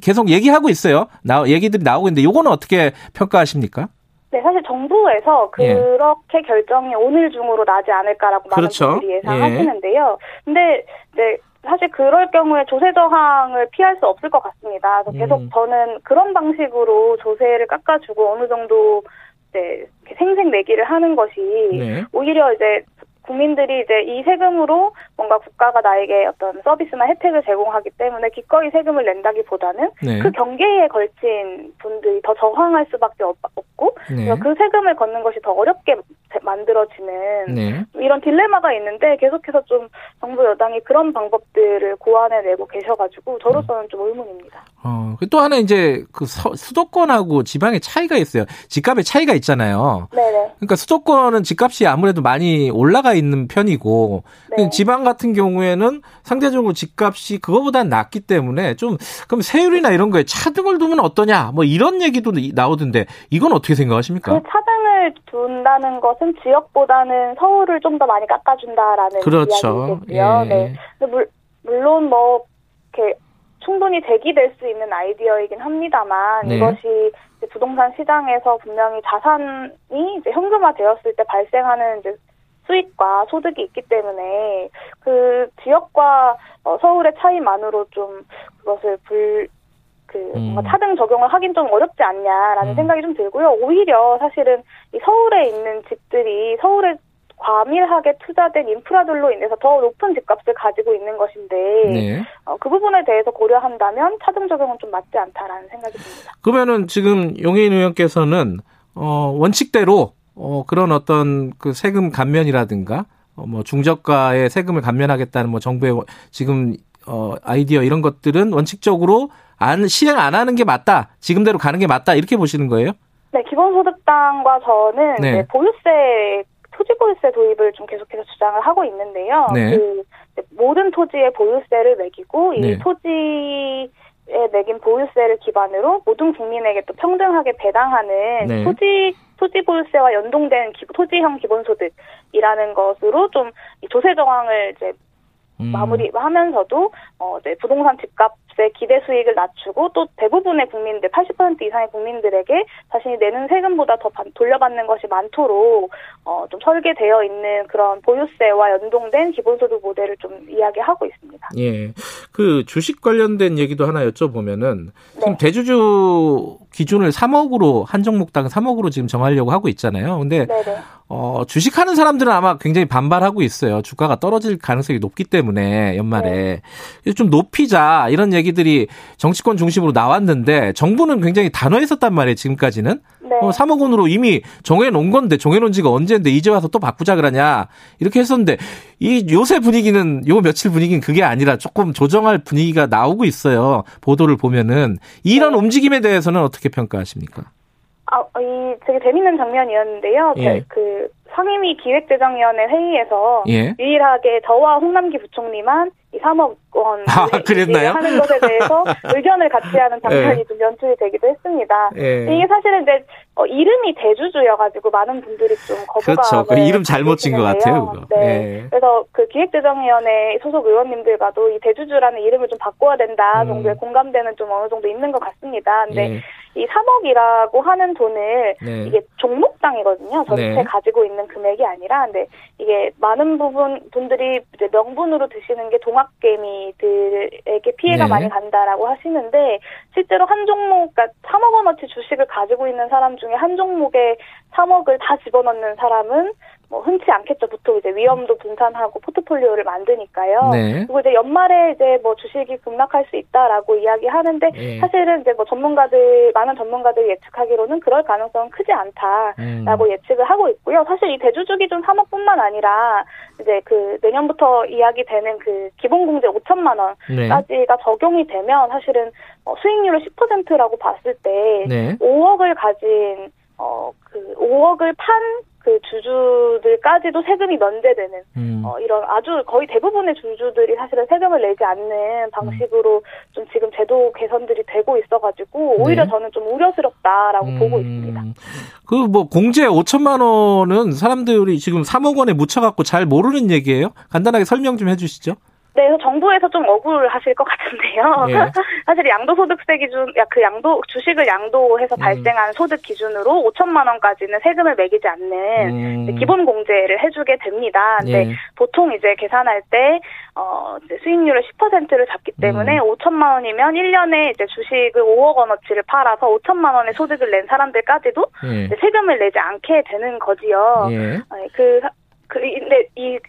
계속 얘기하고 있어요. 나 얘기들이 나오고 있는데 요거는 어떻게 평가하십니까? 네, 사실 정부에서 예. 그렇게 예. 결정이 오늘 중으로 나지 않을까라고 그렇죠. 많은 분들이 예상하시는데요. 예. 근데 이제 사실 그럴 경우에 조세 저항을 피할 수 없을 것 같습니다. 그래서 계속 음. 저는 그런 방식으로 조세를 깎아주고 어느 정도 이제 생색 내기를 하는 것이 네. 오히려 이제 국민들이 이제 이 세금으로 뭔가 국가가 나에게 어떤 서비스나 혜택을 제공하기 때문에 기꺼이 세금을 낸다기보다는 네. 그 경계에 걸친 분들이 더 저항할 수밖에 없고 네. 그 세금을 걷는 것이 더 어렵게 만들어지는 네. 이런 딜레마가 있는데 계속해서 좀 정부 여당이 그런 방법들을 고안해내고 계셔가지고 저로서는 좀 의문입니다. 어, 또 하나 이제 그 서, 수도권하고 지방의 차이가 있어요. 집값의 차이가 있잖아요. 네네. 그러니까 수도권은 집값이 아무래도 많이 올라가 있는 편이고 네. 지방 같은 경우에는 상대적으로 집값이 그거보다는 낮기 때문에 좀 그럼 세율이나 이런 거에 차등을 두면 어떠냐 뭐 이런 얘기도 나오던데 이건 어떻게 생각하십니까? 그 차등을 둔다는 것은 지역보다는 서울을 좀 더 많이 깎아준다라는 그렇죠. 이야기겠고요. 예. 네. 물, 물론 뭐 이렇게 충분히 제기될 수 있는 아이디어이긴 합니다만 네. 이것이 부동산 시장에서 분명히 자산이 이제 현금화되었을 때 발생하는 이제 수익과 소득이 있기 때문에 그 지역과 어, 서울의 차이만으로 좀 그것을 불, 그, 음. 뭔가 차등 적용을 하긴 좀 어렵지 않냐라는 음. 생각이 좀 들고요. 오히려 사실은 이 서울에 있는 집들이 서울에 과밀하게 투자된 인프라들로 인해서 더 높은 집값을 가지고 있는 것인데 네. 어, 그 부분에 대해서 고려한다면 차등 적용은 좀 맞지 않다라는 생각이 듭니다. 그러면은 지금 용해인 의원께서는 어, 원칙대로 어, 그런 어떤 그 세금 감면이라든가 어, 뭐 중저가의 세금을 감면하겠다는 뭐 정부의 지금 어, 아이디어 이런 것들은 원칙적으로 안 시행 안 하는 게 맞다. 지금대로 가는 게 맞다. 이렇게 보시는 거예요? 네, 기본소득당과 저는 네. 보유세 토지보유세 도입을 좀 계속해서 주장을 하고 있는데요. 네. 그 모든 토지의 보유세를 매기고 이 네. 토지 에 매긴 보유세를 기반으로 모든 국민에게 또 평등하게 배당하는 네. 토지 토지 보유세와 연동된 기, 토지형 기본소득이라는 것으로 좀 조세 정황을 이제 음. 마무리하면서도 어, 이제 부동산 집값 의 기대 수익을 낮추고 또 대부분의 국민들 80% 이상의 국민들에게 자신이 내는 세금보다 더 돌려받는 것이 많도록 어, 좀 설계되어 있는 그런 보유세와 연동된 기본소득 모델을 좀 이야기하고 있습니다. 예, 그 주식 관련된 얘기도 하나 여쭤보면은 네. 지금 대주주 기준을 3억으로 한 종목당 3억으로 지금 정하려고 하고 있잖아요. 근데 네네. 어, 주식하는 사람들은 아마 굉장히 반발하고 있어요. 주가가 떨어질 가능성이 높기 때문에 연말에 네. 좀 높이자 이런 얘기 들이 정치권 중심으로 나왔는데 정부는 굉장히 단호했었단 말이에요. 지금까지는 네. 어, 3억 원으로 이미 정해놓은 건데 정해놓은 지가 언제인데 이제 와서 또 바꾸자 그러냐 이렇게 했었는데 이 요새 분위기는 요 며칠 분위기는 그게 아니라 조금 조정할 분위기가 나오고 있어요. 보도를 보면은 이런 네. 움직임에 대해서는 어떻게 평가하십니까? 아, 이 되게 재밌는 장면이었는데요. 예. 그 상임위 기획재정위원회 회의에서 예. 유일하게 저와 홍남기 부총리만 이 3억 원 아, 그랬나요? 하는 것에 대해서 <laughs> 의견을 같이 하는 장면이 예. 좀 연출이 되기도 했습니다. 예. 이게 사실은 이제 어, 이름이 대주주여가지고 많은 분들이 좀 거부감을 그렇죠. 그 이름 잘못 진 것 같아요. 그거. 네. 예. 그래서 그 기획재정위원회 소속 의원님들과도 이 대주주라는 이름을 좀 바꿔야 된다 음. 정도의 공감대는 좀 어느 정도 있는 것 같습니다. 근데 예. 이 3억이라고 하는 돈을 네. 이게 종목당이거든요. 전체 네. 가지고 있는 금액이 아니라 근데 이게 많은 부분 분들이 이제 명분으로 드시는 게 동학개미들에게 피해가 네. 많이 간다라고 하시는데 실제로 한 종목 그러니까 3억 원어치 주식을 가지고 있는 사람 중에 한 종목에 3억을 다 집어넣는 사람은 뭐 흔치 않겠죠. 보통 이제 위험도 분산하고 포트폴리오를 만드니까요. 네. 그리고 이제 연말에 이제 뭐 주식이 급락할 수 있다라고 이야기하는데 네. 사실은 이제 뭐 전문가들 많은 전문가들이 예측하기로는 그럴 가능성은 크지 않다라고 음. 예측을 하고 있고요. 사실 이 대주주 기준 3억뿐만 아니라 이제 그 내년부터 이야기되는 그 기본공제 5천만 원까지가 네. 적용이 되면 사실은 어 수익률을 10%라고 봤을 때 5억을 가진 어, 그 5억을 판 그 주주들까지도 세금이 면제되는 음. 어, 이런 아주 거의 대부분의 주주들이 사실은 세금을 내지 않는 방식으로 음. 좀 지금 제도 개선들이 되고 있어가지고 오히려 네. 저는 좀 우려스럽다라고 음. 보고 있습니다. 그 뭐 공제 5천만 원은 사람들이 지금 3억 원에 묻혀갖고 잘 모르는 얘기예요? 간단하게 설명 좀 해주시죠. 네, 그래서 정부에서 좀 억울하실 것 같은데요. 예. <laughs> 사실 양도소득세 기준, 야, 그 양도, 주식을 양도해서 음. 발생한 소득 기준으로 5천만 원까지는 세금을 매기지 않는 음. 기본 공제를 해주게 됩니다. 근데 예. 보통 이제 계산할 때, 어, 이제 수익률을 10%를 잡기 때문에 음. 5천만 원이면 1년에 이제 주식을 5억 원어치를 팔아서 5천만 원의 소득을 낸 사람들까지도 예. 세금을 내지 않게 되는 거지요. 예. 그, 그, 근데 이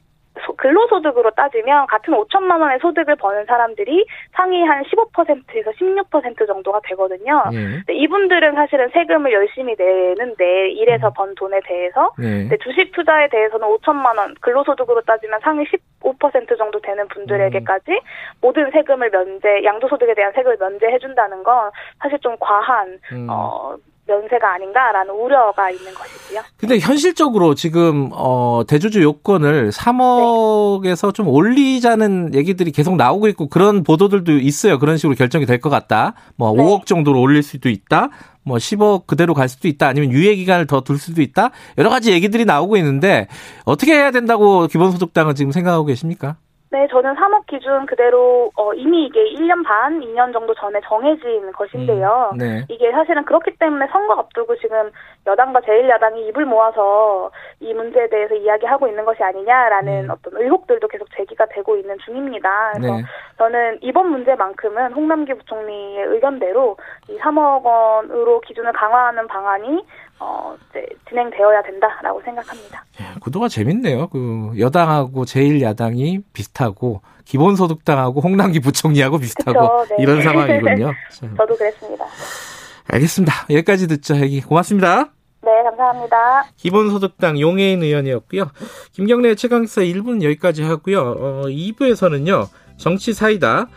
근로소득으로 따지면 같은 5천만 원의 소득을 버는 사람들이 상위 한 15%에서 16% 정도가 되거든요. 예. 이분들은 사실은 세금을 열심히 내는데 일해서 음. 번 돈에 대해서 예. 주식 투자에 대해서는 5천만 원 근로소득으로 따지면 상위 15% 정도 되는 분들에게까지 음. 모든 세금을 면제, 양도소득에 대한 세금을 면제해 준다는 건 사실 좀 과한 음. 어 면세가 아닌가라는 우려가 있는 것이고요. 근데 현실적으로 지금 어 대주주 요건을 3억에서 네. 좀 올리자는 얘기들이 계속 나오고 있고 그런 보도들도 있어요. 그런 식으로 결정이 될 것 같다. 뭐 네. 5억 정도로 올릴 수도 있다. 뭐 10억 그대로 갈 수도 있다. 아니면 유예 기간을 더 둘 수도 있다. 여러 가지 얘기들이 나오고 있는데 어떻게 해야 된다고 기본소득당은 지금 생각하고 계십니까? 네, 저는 3억 기준 그대로 어, 이미 이게 1년 반, 2년 정도 전에 정해진 것인데요. 음, 네. 이게 사실은 그렇기 때문에 선거 앞두고 지금 여당과 제1야당이 입을 모아서 이 문제에 대해서 이야기하고 있는 것이 아니냐라는 음. 어떤 의혹들도 계속 제기가 되고 있는 중입니다. 그래서 네. 저는 이번 문제만큼은 홍남기 부총리의 의견대로 이 3억 원으로 기준을 강화하는 방안이 어, 이제 진행되어야 된다라고 생각합니다. 예, 구도가 재밌네요. 그 여당하고 제1야당이 비슷하고 기본소득당하고 홍남기 부총리하고 비슷하고 그쵸, 네. 이런 상황이군요. <laughs> 저도 그랬습니다. 알겠습니다. 여기까지 듣죠, 얘기. 고맙습니다. 네, 감사합니다. 기본소득당 용해인 의원이었고요. 김경래 최강사 1부는 여기까지 하고요. 어, 2부에서는요, 정치 사이다.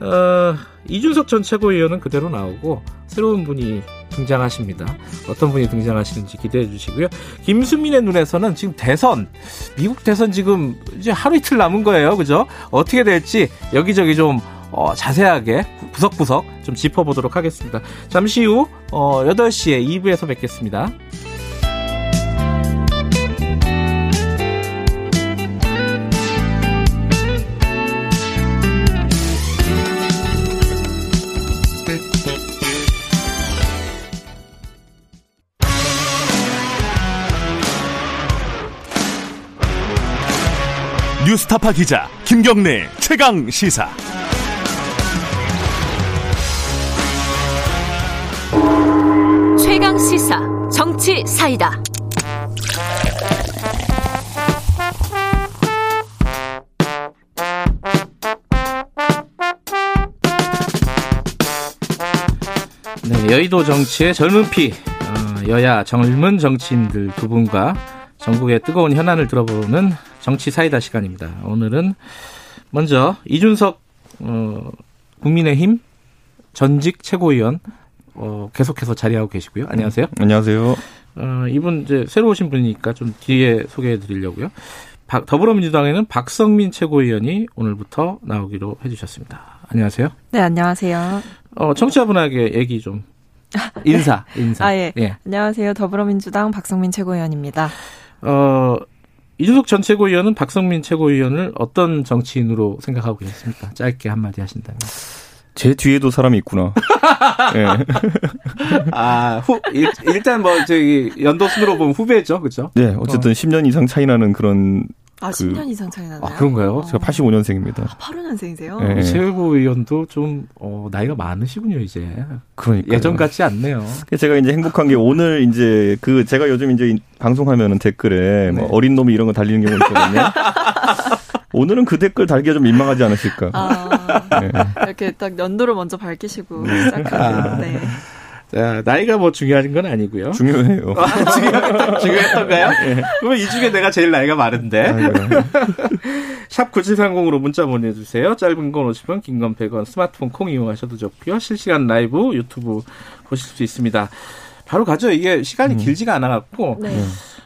어, 이준석 전 최고위원은 그대로 나오고 새로운 분이 등장하십니다. 어떤 분이 등장하시는지 기대해 주시고요. 김수민의 눈에서는 지금 대선, 미국 대선 지금 이제 하루 이틀 남은 거예요. 그죠? 어떻게 될지 여기저기 좀 어, 자세하게 구석구석 좀 짚어보도록 하겠습니다. 잠시 후 어, 8시에 2부에서 뵙겠습니다. 뉴스타파 기자 김경래 최강 시사. 최강 시사 정치 사이다. 네, 여의도 정치의 젊은 피, 어, 여야 젊은 정치인들 두 분과 전국의 뜨거운 현안을 들어보는 정치 사이다 시간입니다. 오늘은 먼저 이준석 어, 국민의힘 전직 최고위원 어, 계속해서 자리하고 계시고요. 안녕하세요. 안녕하세요. 어, 이분 이제 새로 오신 분이니까 좀 뒤에 소개해 드리려고요. 박, 더불어민주당에는 박성민 최고위원이 오늘부터 나오기로 해주셨습니다. 안녕하세요. 네, 안녕하세요. 어, 청취자분에게 얘기 좀 인사, 인사. <laughs> 아, 예. 예. 안녕하세요. 더불어민주당 박성민 최고위원입니다. 어, 이준석 전 최고위원은 박성민 최고위원을 어떤 정치인으로 생각하고 계십니까? 짧게 한마디 하신다면. 제 뒤에도 사람이 있구나. 네. <laughs> 아, 후, 일, 일단 뭐, 저기, 연도 순으로 보면 후배죠, 그죠? 네, 어쨌든 어. 10년 이상 차이 나는 그런 아, 그, 10년 이상 차이 나나요? 아, 그런가요? 제가 85년생입니다. 아, 85년생이세요? 네. 최고위원도 좀, 어, 나이가 많으시군요, 이제. 그러니까 예전 같지 않네요. 제가 이제 행복한 게 오늘 이제 그, 제가 요즘 이제 방송하면은 댓글에 뭐 네. 뭐 어린 놈이 이런 거 달리는 경우 있거든요. <laughs> 오늘은 그 댓글 달기가 좀 민망하지 않으실까. 아, 네. 이렇게 딱 연도를 먼저 밝히시고 네. 시작하고. 아. 네. 자, 나이가 뭐 중요한 건 아니고요. 중요해요. 아, 중요, 중요했던가요? 네. 그러면 이 중에 내가 제일 나이가 많은데. <laughs> 샵 9730으로 문자 보내주세요. 짧은 건 50원, 긴 건 100원, 스마트폰 콩 이용하셔도 좋고요. 실시간 라이브 유튜브 보실 수 있습니다. 바로 가죠. 이게 시간이 음. 길지가 않아갖고. 네.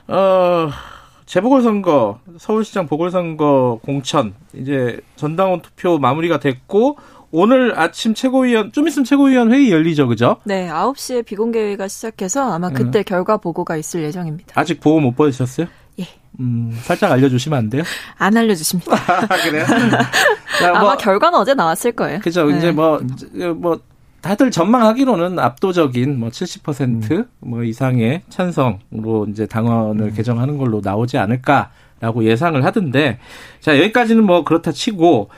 어, 재보궐선거, 서울시장 보궐선거 공천, 이제 전당원 투표 마무리가 됐고, 오늘 아침 최고위원 좀 있으면 최고위원 회의 열리죠, 그죠? 네, 9시에 비공개 회의가 시작해서 아마 그때 음. 결과 보고가 있을 예정입니다. 아직 보고 못 받으셨어요? 예. 음, 살짝 알려주시면 안 돼요? <laughs> 안 알려주십니다. <laughs> 그래요? 자, 뭐, 아마 결과는 어제 나왔을 거예요. 그죠. 네. 이제 뭐, 뭐, 다들 전망하기로는 압도적인 뭐 70%뭐 음. 뭐 이상의 찬성으로 이제 당원을 음. 개정하는 걸로 나오지 않을까라고 예상을 하던데 자 여기까지는 뭐 그렇다 치고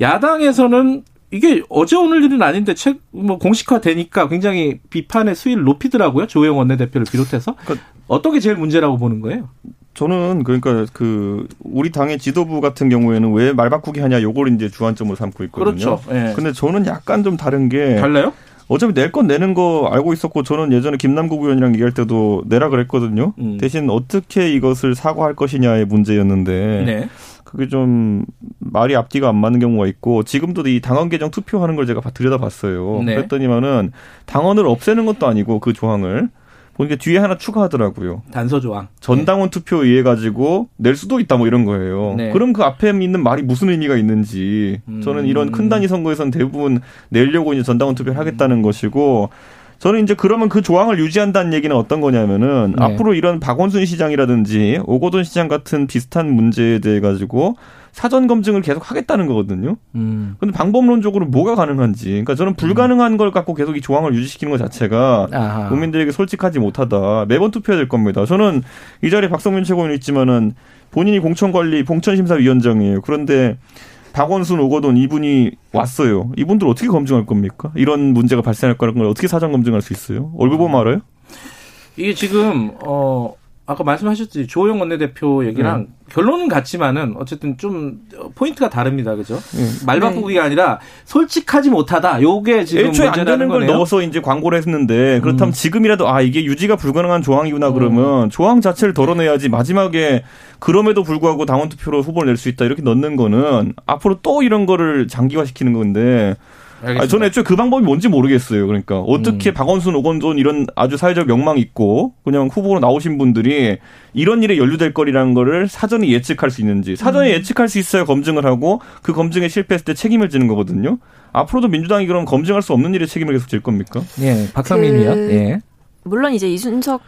야당에서는 이게 어제 오늘 일은 아닌데 책 뭐 공식화 되니까 굉장히 비판의 수위를 높이더라고요 조영 원내대표를 비롯해서 그러니까 어떤 게 제일 문제라고 보는 거예요? 저는 그러니까 그 우리 당의 지도부 같은 경우에는 왜 말 바꾸기 하냐 요걸 이제 주안점으로 삼고 있거든요. 그렇죠. 예. 근데 저는 약간 좀 다른 게 달라요? 어차피 낼 건 내는 거 알고 있었고 저는 예전에 김남국 의원이랑 얘기할 때도 내라 그랬거든요. 음. 대신 어떻게 이것을 사과할 것이냐의 문제였는데 네. 그게 좀 말이 앞뒤가 안 맞는 경우가 있고 지금도 이 당원 개정 투표하는 걸 제가 들여다봤어요. 네. 그랬더니만은 당원을 없애는 것도 아니고 그 조항을 보니까 뒤에 하나 추가하더라고요. 단서 조항. 전당원 투표 의해 가지고 낼 수도 있다 뭐 이런 거예요. 네. 그럼 그 앞에 있는 말이 무슨 의미가 있는지 저는 이런 큰 단위 선거에서는 대부분 내려고 이제 전당원 투표를 하겠다는 음. 것이고 저는 이제 그러면 그 조항을 유지한다는 얘기는 어떤 거냐면은 네. 앞으로 이런 박원순 시장이라든지 오거돈 시장 같은 비슷한 문제에 대해 가지고 사전 검증을 계속 하겠다는 거거든요. 음. 근데 방법론적으로 뭐가 가능한지. 그러니까 저는 불가능한 걸 갖고 계속 이 조항을 유지시키는 것 자체가 아하. 국민들에게 솔직하지 못하다. 매번 투표해야 될 겁니다. 저는 이 자리에 박성민 최고위원 있지만은 본인이 공천관리 봉천심사위원장이에요. 그런데 박원순 오거돈 이분이 왔어요. 이분들 어떻게 검증할 겁니까? 이런 문제가 발생할 거라는 걸 어떻게 사전 검증할 수 있어요? 얼굴 보면 알아요? 이게 지금 어 아까 말씀하셨듯이 조영 원내대표 얘기랑 네. 결론은 같지만은 어쨌든 좀 포인트가 다릅니다. 그죠? 네. 말 바꾸기가 네. 아니라 솔직하지 못하다. 요게 지금 애초에 안 되는 걸 넣어서 이제 광고를 했는데 그렇다면 음. 지금이라도 아 이게 유지가 불가능한 조항이구나 그러면 음. 조항 자체를 덜어내야지 마지막에 그럼에도 불구하고 당원 투표로 후보를 낼 수 있다 이렇게 넣는 거는 앞으로 또 이런 거를 장기화시키는 건데 아, 저는 애초에 그 방법이 뭔지 모르겠어요. 그러니까 어떻게 음. 박원순, 오건돈 이런 아주 사회적 명망 있고 그냥 후보로 나오신 분들이 이런 일에 연루될 거리라는 거를 사전에 예측할 수 있는지 사전에 음. 예측할 수 있어야 검증을 하고 그 검증에 실패했을 때 책임을 지는 거거든요. 앞으로도 민주당이 그럼 검증할 수 없는 일에 책임을 계속 질 겁니까? 예, 박상민 그... 예. 물론 이제 이순석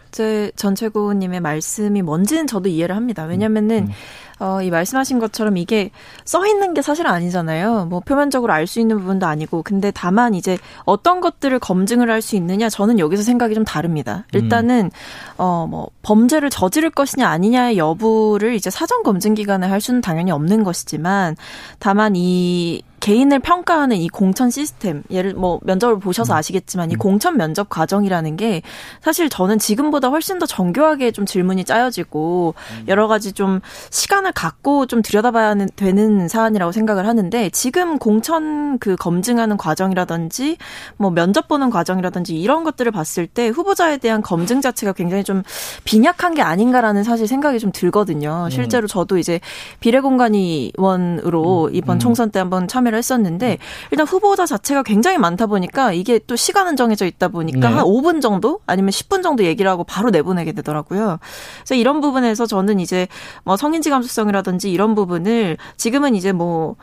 전 최고님의 말씀이 뭔지는 저도 이해를 합니다. 왜냐면은 음. 어, 이 말씀하신 것처럼 이게 써 있는 게 사실 아니잖아요. 뭐 표면적으로 알 수 있는 부분도 아니고. 근데 다만 이제 어떤 것들을 검증을 할 수 있느냐 저는 여기서 생각이 좀 다릅니다. 일단은 음. 어, 뭐 범죄를 저지를 것이냐 아니냐의 여부를 이제 사전 검증 기관에 할 수는 당연히 없는 것이지만 다만 이 개인을 평가하는 이 공천 시스템, 예를 뭐 면접을 보셔서 음. 아시겠지만 이 음. 공천 면접 과정이라는 게 사실 저는 지금보다 훨씬 더 정교하게 좀 질문이 짜여지고 음. 여러 가지 좀 시간을 갖고 좀 들여다봐야 되는 사안이라고 생각을 하는데 지금 공천 그 검증하는 과정이라든지 뭐 면접 보는 과정이라든지 이런 것들을 봤을 때 후보자에 대한 검증 자체가 굉장히 좀 빈약한 게 아닌가라는 사실 생각이 좀 들거든요. 실제로 저도 이제 비례공간위원으로 이번 총선 때 한번 참여 참여를 했었는데 일단 후보자 자체가 굉장히 많다 보니까 이게 또 시간은 정해져 있다 보니까 네. 한 5분 정도 아니면 10분 정도 얘기를 하고 바로 내보내게 되더라고요. 그래서 이런 부분에서 저는 이제 뭐 성인지 감수성이라든지 이런 부분을 지금은 이제 뭐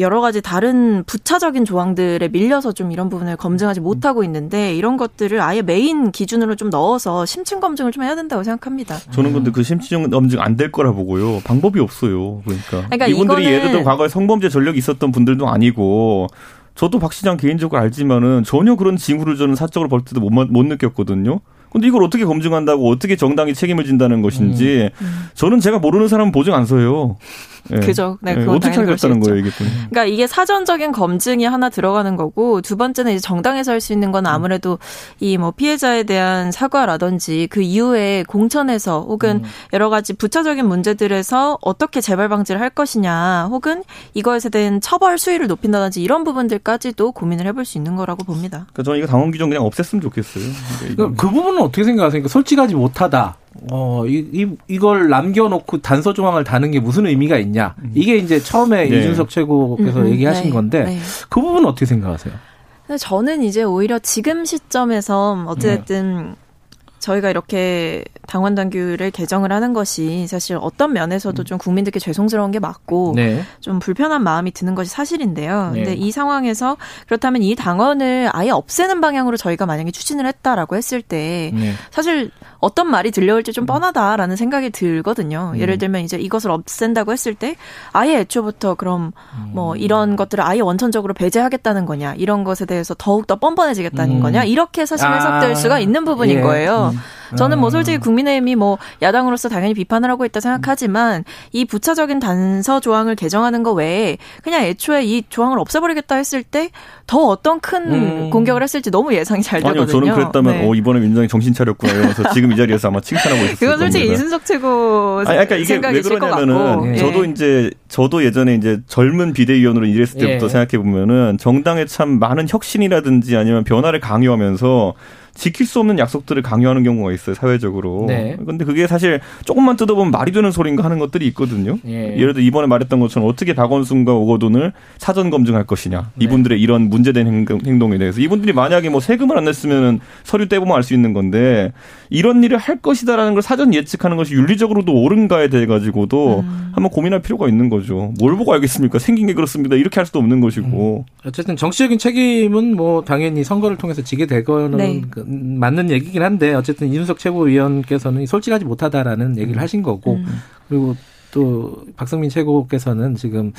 여러 가지 다른 부차적인 조항들에 밀려서 좀 이런 부분을 검증하지 못하고 있는데 이런 것들을 아예 메인 기준으로 좀 넣어서 심층 검증을 좀 해야 된다고 생각합니다. 저는 근데 그 심층 검증 안 될 거라 보고요. 방법이 없어요. 그러니까, 그러니까 이분들이 예를 들어 과거에 성범죄 전력이 있었던 분들도 아니고 저도 박 시장 개인적으로 알지만은 전혀 그런 징후를 저는 사적으로 볼 때도 못, 못 느꼈거든요. 근데 이걸 어떻게 검증한다고 어떻게 정당이 책임을 진다는 것인지 음. 음. 저는 제가 모르는 사람은 보증 안 서요. 네. 그죠. 네, 네 어떻게 하겠다는 거예요, 이게 또. 그러니까 이게 사전적인 검증이 하나 들어가는 거고 두 번째는 이제 정당에서 할 수 있는 건 아무래도 이 뭐 피해자에 대한 사과라든지 그 이후에 공천에서 혹은 음. 여러 가지 부차적인 문제들에서 어떻게 재발 방지를 할 것이냐 혹은 이거에 대한 처벌 수위를 높인다든지 이런 부분들까지도 고민을 해볼 수 있는 거라고 봅니다. 그러니까 저는 이거 당원 규정 그냥 없앴으면 좋겠어요. 그, 그 부분은 어떻게 생각하세요? 그러니까 솔직하지 못하다. 어, 이, 이, 이걸 남겨놓고 단서 조항을 다는 게 무슨 의미가 있냐. 음. 이게 이제 처음에 네. 이준석 최고께서 음, 음. 얘기하신 네. 건데, 네. 그 부분은 어떻게 생각하세요? 저는 이제 오히려 지금 시점에서 어쨌든 네. 저희가 이렇게 당원 당규를 개정을 하는 것이 사실 어떤 면에서도 좀 국민들께 죄송스러운 게 맞고 네. 좀 불편한 마음이 드는 것이 사실인데요. 네. 근데 이 상황에서 그렇다면 이 당원을 아예 없애는 방향으로 저희가 만약에 추진을 했다라고 했을 때 네. 사실 어떤 말이 들려올지 좀 뻔하다라는 생각이 들거든요. 예를 들면 이제 이것을 없앤다고 했을 때 아예 애초부터 그럼 뭐 이런 것들을 아예 원천적으로 배제하겠다는 거냐 이런 것에 대해서 더욱 더 뻔뻔해지겠다는 음. 거냐 이렇게 사실 해석될 아. 수가 있는 부분인 예. 거예요. 음. 저는 뭐 솔직히 음. 국민의힘이 뭐 야당으로서 당연히 비판을 하고 있다 생각하지만 이 부차적인 단서 조항을 개정하는 거 외에 그냥 애초에 이 조항을 없애버리겠다 했을 때 더 어떤 큰 음. 공격을 했을지 너무 예상이 잘 되거든요. 아니요, 저는 그랬다면 네. 어, 이번에 민주당이 정신 차렸구나 이러면서 지금 이 자리에서 아마 칭찬하고 있을 그건 솔직히 겁니다. 이순석 최고 아니, 그러니까 이게 왜 그러냐면은 네. 저도 이제 저도 예전에 이제 젊은 비대위원으로 일했을 때부터 예. 생각해 보면은 정당에 참 많은 혁신이라든지 아니면 변화를 강요하면서 지킬 수 없는 약속들을 강요하는 경우가 있어요 사회적으로. 네. 근데 그게 사실 조금만 뜯어보면 말이 되는 소리인가 하는 것들이 있거든요. 예. 를 들어 이번에 말했던 것처럼 어떻게 박원순과 오거돈을 사전 검증할 것이냐. 네. 이분들의 이런 문제된 행동, 에 대해서 이분들이 만약에 뭐 세금을 안 냈으면 서류 떼보면 알 수 있는 건데 이런 일을 할 것이다라는 걸 사전 예측하는 것이 윤리적으로도 옳은가에 대해 가지고도 음. 한번 고민할 필요가 있는 거죠. 뭘 보고 알겠습니까? 생긴 게 그렇습니다. 이렇게 할 수도 없는 것이고. 음. 어쨌든 정치적인 책임은 뭐 당연히 선거를 통해서 지게 될 거는 네. 그 맞는 얘기긴 한데 어쨌든 이준석 최고위원께서는 솔직하지 못하다라는 얘기를 음. 하신 거고 음. 그리고 또 박성민 최고께서는 지금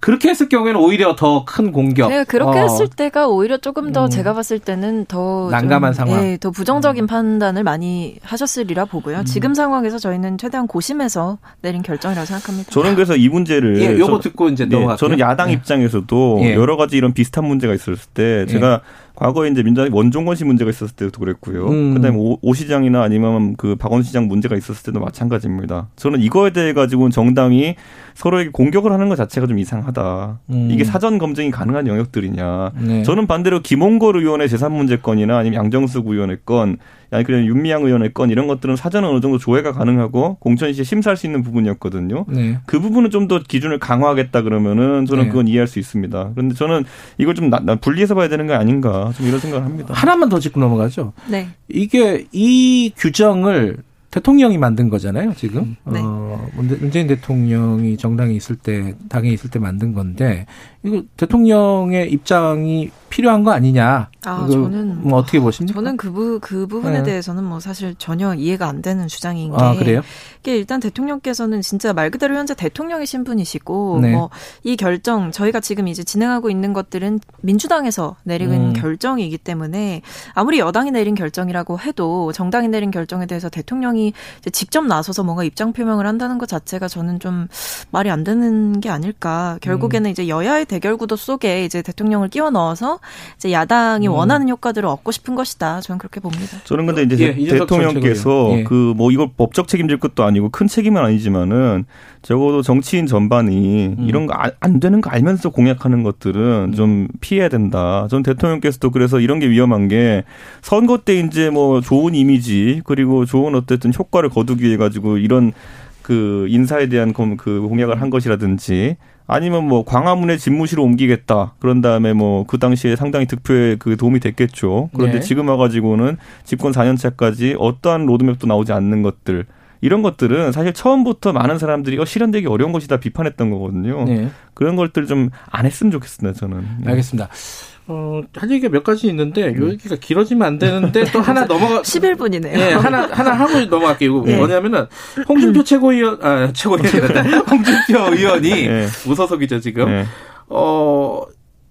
그렇게 했을 경우에는 오히려 더 큰 공격. 제가 그렇게 어. 했을 때가 오히려 조금 더 음. 제가 봤을 때는 더 난감한 좀, 상황. 예, 더 부정적인 음. 판단을 많이 하셨으리라 보고요. 음. 지금 상황에서 저희는 최대한 고심해서 내린 결정이라고 생각합니다. 저는 그래서 이 문제를 예, 요거 듣고 이제 네, 넘어갈게요. 저는 야당 네. 입장에서도 예. 여러 가지 이런 비슷한 문제가 있었을 때 제가 예. 과거에 이제 민주당이 원종건 씨 문제가 있었을 때도 그랬고요. 음. 그다음에 오, 오, 시장이나 아니면 그 박원 시장 문제가 있었을 때도 마찬가지입니다. 저는 이거에 대해 가지고는 정당이 서로에게 공격을 하는 것 자체가 좀 이상하다. 음. 이게 사전 검증이 가능한 영역들이냐. 네. 저는 반대로 김홍걸 의원의 재산 문제 건이나 아니면 양정숙 의원의 건 아니 그냥 윤미향 의원의 건 이런 것들은 사전에 어느 정도 조회가 가능하고 공천 시에 심사할 수 있는 부분이었거든요. 네. 그 부분은 좀 더 기준을 강화하겠다 그러면은 저는 네. 그건 이해할 수 있습니다. 그런데 저는 이걸 좀 나, 나 분리해서 봐야 되는 거 아닌가 좀 이런 생각을 합니다. 하나만 더 짚고 넘어가죠. 네. 이게 이 규정을 대통령이 만든 거잖아요, 지금. 네. 어, 문재인 대통령이 정당에 있을 때, 당에 있을 때 만든 건데, 이거 대통령의 입장이 필요한 거 아니냐. 아, 저는 뭐 어떻게 보십니까? 저는 그, 부, 그 부분에 네. 대해서는 뭐 사실 전혀 이해가 안 되는 주장인 게. 아, 그래요? 이게 일단 대통령께서는 진짜 말 그대로 현재 대통령의 신분이시고, 네. 뭐이 결정, 저희가 지금 이제 진행하고 있는 것들은 민주당에서 내린 음. 결정이기 때문에 아무리 여당이 내린 결정이라고 해도 정당이 내린 결정에 대해서 대통령이 직접 나서서 뭔가 입장 표명을 한다는 것 자체가 저는 좀 말이 안 되는 게 아닐까. 결국에는 음. 이제 여야의 대결 구도 속에 이제 대통령을 끼워 넣어서 이제 야당이 음. 원하는 효과들을 얻고 싶은 것이다. 저는 그렇게 봅니다. 저는 근데 이제 예, 대통령께서 예. 그뭐 이걸 법적 책임질 것도 아니고 큰 책임은 아니지만은 적어도 정치인 전반이 음. 이런 거안 되는 거 알면서 공약하는 것들은 음. 좀 피해야 된다. 전 대통령께서도 그래서 이런 게 위험한 게 선거 때 이제 뭐 좋은 이미지 그리고 좋은 어쨌든 효과를 거두기 위해 가지고 이런 그 인사에 대한 그 공약을 한 것이라든지 아니면 뭐 광화문에 집무실을 옮기겠다. 그런 다음에 뭐 그 당시에 상당히 득표에 그 도움이 됐겠죠. 그런데 네. 지금 와가지고는 집권 4년차까지 어떠한 로드맵도 나오지 않는 것들. 이런 것들은 사실 처음부터 많은 사람들이 어, 실현되기 어려운 것이다 비판했던 거거든요. 네. 그런 것들 좀 안 했으면 좋겠습니다, 저는. 네. 알겠습니다. 어, 할 얘기가 몇 가지 있는데, 요 음. 얘기가 길어지면 안 되는데, 또 하나 <laughs> 넘어가. 11분이네요. 네, 하나, 하나 하고 넘어갈게요. 네. 뭐냐면은, 홍준표 최고위원, 아, 최고위원이란다. <laughs> 홍준표 의원이, 네. 무소속이죠, 지금. 네. 어,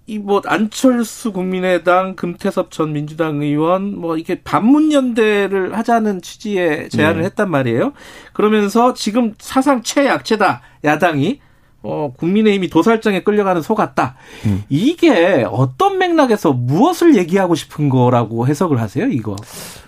이 뭐, 안철수 국민의당, 금태섭 전 민주당 의원, 뭐, 이게 반문연대를 하자는 취지의 제안을 네. 했단 말이에요. 그러면서 지금 사상 최약체다, 야당이. 어, 국민의힘이 도살장에 끌려가는 소 같다. 음. 이게 어떤 맥락에서 무엇을 얘기하고 싶은 거라고 해석을 하세요, 이거?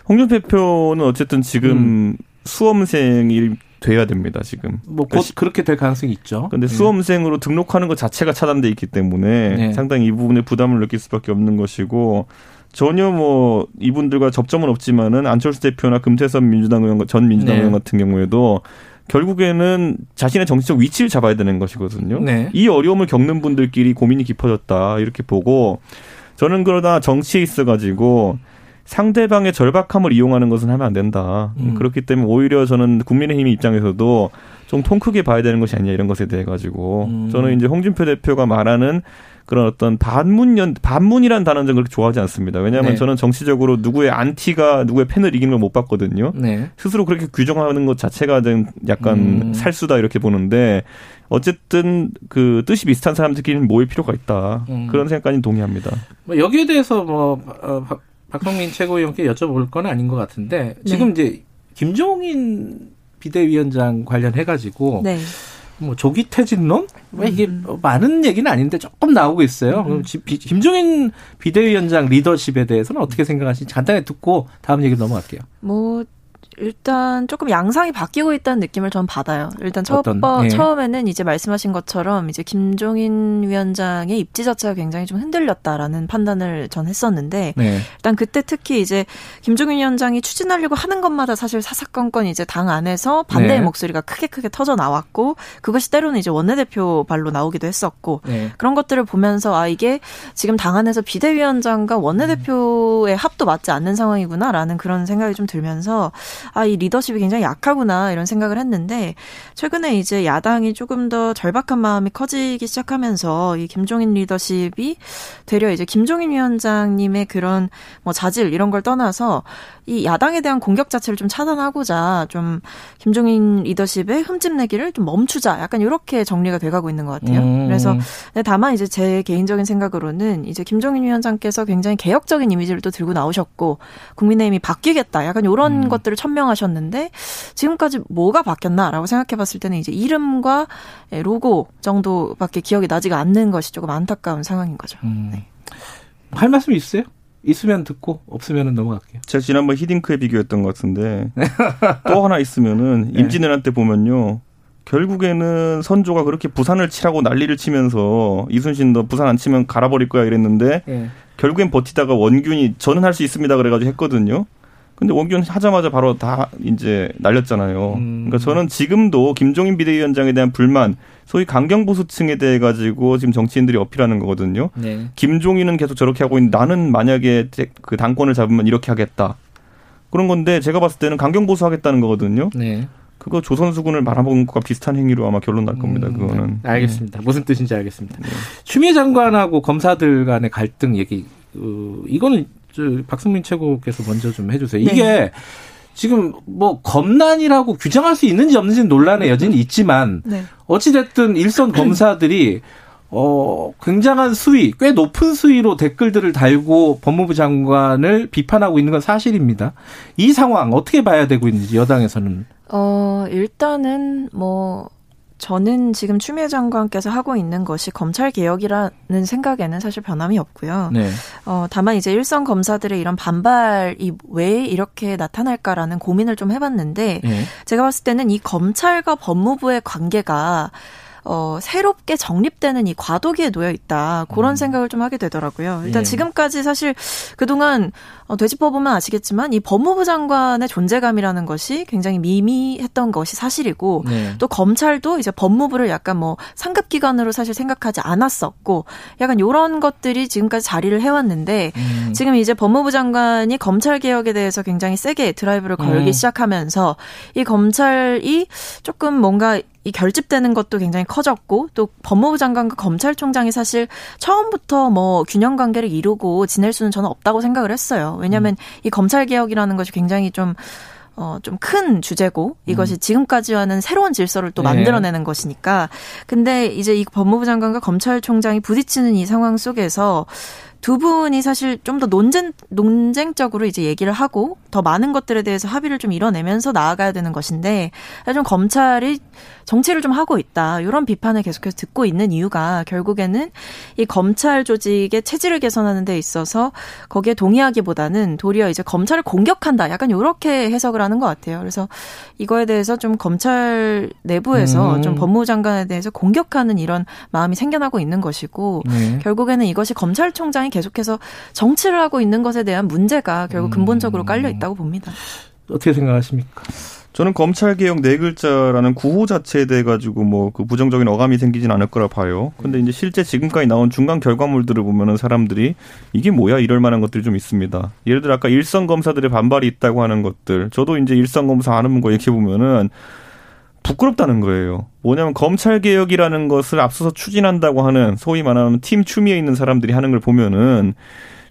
홍준 대표는 어쨌든 지금 음. 수험생이 돼야 됩니다, 지금. 뭐, 곧 그러니까 그렇게 될 가능성이 있죠. 근데 네. 수험생으로 등록하는 것 자체가 차단돼 있기 때문에 네. 상당히 이 부분에 부담을 느낄 수밖에 없는 것이고, 전혀 뭐 이분들과 접점은 없지만은 안철수 대표나 금태섭 민주당 의원 전 민주당 네. 의원 같은 경우에도 결국에는 자신의 정치적 위치를 잡아야 되는 것이거든요. 네. 이 어려움을 겪는 분들끼리 고민이 깊어졌다 이렇게 보고 저는 그러다 정치에 있어 가지고 상대방의 절박함을 이용하는 것은 하면 안 된다. 음. 그렇기 때문에 오히려 저는 국민의힘 입장에서도 좀 통 크게 봐야 되는 것이 아니냐 이런 것에 대해 가지고 음. 저는 이제 홍준표 대표가 말하는 그런 어떤 반문연 반문이란 단어는 그렇게 좋아하지 않습니다. 왜냐하면 네. 저는 정치적으로 누구의 안티가 누구의 팬을 이기는 걸 못 봤거든요. 네. 스스로 그렇게 규정하는 것 자체가 좀 약간 음. 살수다 이렇게 보는데 어쨌든 그 뜻이 비슷한 사람들끼리는 모일 필요가 있다. 음. 그런 생각까지 동의합니다. 뭐 여기에 대해서 뭐 어, 박성민 최고위원께 여쭤볼 건 아닌 것 같은데 지금 네. 이제 김종인 비대위원장 관련해 가지고 네. 뭐 조기 퇴진론? 뭐 이게 음. 뭐 많은 얘기는 아닌데 조금 나오고 있어요. 음. 김종인 비대위원장 리더십에 대해서는 어떻게 생각하시는지 간단히 듣고 다음 얘기 넘어갈게요. 뭐 일단 조금 양상이 바뀌고 있다는 느낌을 전 받아요. 일단 첫 번, 예. 처음에는 이제 말씀하신 것처럼 이제 김종인 위원장의 입지 자체가 굉장히 좀 흔들렸다라는 판단을 전 했었는데 네. 일단 그때 특히 이제 김종인 위원장이 추진하려고 하는 것마다 사실 사사건건 이제 당 안에서 반대의 네. 목소리가 크게 크게 터져 나왔고 그것이 때로는 이제 원내대표 발로 나오기도 했었고 네. 그런 것들을 보면서 아 이게 지금 당 안에서 비대위원장과 원내대표의 합도 맞지 않는 상황이구나라는 그런 생각이 좀 들면서 아, 이 리더십이 굉장히 약하구나 이런 생각을 했는데 최근에 이제 야당이 조금 더 절박한 마음이 커지기 시작하면서 이 김종인 리더십이 되려 이제 김종인 위원장님의 그런 뭐 자질 이런 걸 떠나서 이 야당에 대한 공격 자체를 좀 차단하고자 좀 김종인 리더십의 흠집내기를 좀 멈추자 약간 이렇게 정리가 돼가고 있는 것 같아요. 음. 그래서 다만 이제 제 개인적인 생각으로는 이제 김종인 위원장께서 굉장히 개혁적인 이미지를 또 들고 나오셨고 국민의힘이 바뀌겠다 약간 이런 음. 것들을 천명하셨는데 지금까지 뭐가 바뀌었나라고 생각해 봤을 때는 이제 이름과 로고 정도밖에 기억이 나지가 않는 것이 조금 안타까운 상황인 거죠. 음. 네. 할 말씀 있어요? 있으면 듣고 없으면 넘어갈게요. 제가 지난번 히딩크에 비교했던 것 같은데 <laughs> 또 하나 있으면은 네. 임진왜란 때 보면요. 결국에는 선조가 그렇게 부산을 치라고 난리를 치면서 이순신 너 부산 안 치면 갈아버릴 거야 이랬는데 네. 결국엔 버티다가 원균이 저는 할 수 있습니다 그래가지고 했거든요. 근데 원균 하자마자 바로 다 이제 날렸잖아요. 음. 그러니까 저는 지금도 김종인 비대위원장에 대한 불만, 소위 강경 보수층에 대해 가지고 지금 정치인들이 어필하는 거거든요. 네. 김종인은 계속 저렇게 하고 있는데 나는 만약에 그 당권을 잡으면 이렇게 하겠다. 그런 건데 제가 봤을 때는 강경 보수 하겠다는 거거든요. 네. 그거 조선수군을 말아먹은 것과 비슷한 행위로 아마 결론 날 겁니다. 음, 그거는. 네. 알겠습니다. 네. 무슨 뜻인지 알겠습니다. 네. 추미애 장관하고 검사들 간의 갈등 얘기, 어, 이거는 저 박승민 최고께서 먼저 좀 해주세요. 이게 네. 지금 뭐 검난이라고 규정할 수 있는지 없는지는 논란의 여전히 있지만 네. 어찌됐든 일선 <laughs> 검사들이 어, 굉장한 수위, 꽤 높은 수위로 댓글들을 달고 법무부 장관을 비판하고 있는 건 사실입니다. 이 상황 어떻게 봐야 되고 있는지 여당에서는? 어, 일단은 뭐 저는 지금 추미애 장관께서 하고 있는 것이 검찰 개혁이라는 생각에는 사실 변함이 없고요. 네. 어, 다만 이제 일선 검사들의 이런 반발이 왜 이렇게 나타날까라는 고민을 좀 해봤는데 네. 제가 봤을 때는 이 검찰과 법무부의 관계가 어, 새롭게 정립되는 이 과도기에 놓여 있다. 그런 음. 생각을 좀 하게 되더라고요. 일단 예. 지금까지 사실 그동안 어, 되짚어보면 아시겠지만 이 법무부 장관의 존재감이라는 것이 굉장히 미미했던 것이 사실이고 네. 또 검찰도 이제 법무부를 약간 뭐 상급 기관으로 사실 생각하지 않았었고 약간 요런 것들이 지금까지 자리를 해왔는데 음. 지금 이제 법무부 장관이 검찰 개혁에 대해서 굉장히 세게 드라이브를 걸기 음. 시작하면서 이 검찰이 조금 뭔가 이 결집되는 것도 굉장히 커졌고 또 법무부 장관과 검찰총장이 사실 처음부터 뭐 균형 관계를 이루고 지낼 수는 저는 없다고 생각을 했어요. 왜냐하면 음. 이 검찰 개혁이라는 것이 굉장히 좀 어, 좀 큰 주제고 이것이 음. 지금까지와는 새로운 질서를 또 네. 만들어내는 네. 것이니까. 근데 이제 이 법무부 장관과 검찰총장이 부딪히는 이 상황 속에서 두 분이 사실 좀 더 논쟁 논쟁적으로 이제 얘기를 하고 더 많은 것들에 대해서 합의를 좀 이뤄내면서 나아가야 되는 것인데 좀 검찰이 정치를 좀 하고 있다 이런 비판을 계속해서 듣고 있는 이유가 결국에는 이 검찰 조직의 체질을 개선하는 데 있어서 거기에 동의하기보다는 도리어 이제 검찰을 공격한다 약간 이렇게 해석을 하는 것 같아요. 그래서 이거에 대해서 좀 검찰 내부에서 음. 좀 법무부 장관에 대해서 공격하는 이런 마음이 생겨나고 있는 것이고 네. 결국에는 이것이 검찰총장이 계속해서 정치를 하고 있는 것에 대한 문제가 결국 음. 근본적으로 깔려 있다고 봅니다. 어떻게 생각하십니까? 저는 검찰 개혁 네 글자라는 구호 자체에 대해 가지고 뭐 그 부정적인 어감이 생기진 않을 거라 봐요. 근데 이제 실제 지금까지 나온 중간 결과물들을 보면은 사람들이 이게 뭐야 이럴 만한 것들이 좀 있습니다. 예를 들어 아까 일선 검사들의 반발이 있다고 하는 것들. 저도 이제 일선 검사 하는 거 얘기해 보면은 부끄럽다는 거예요. 뭐냐면 검찰 개혁이라는 것을 앞서서 추진한다고 하는 소위 말하는 팀 추미에 있는 사람들이 하는 걸 보면은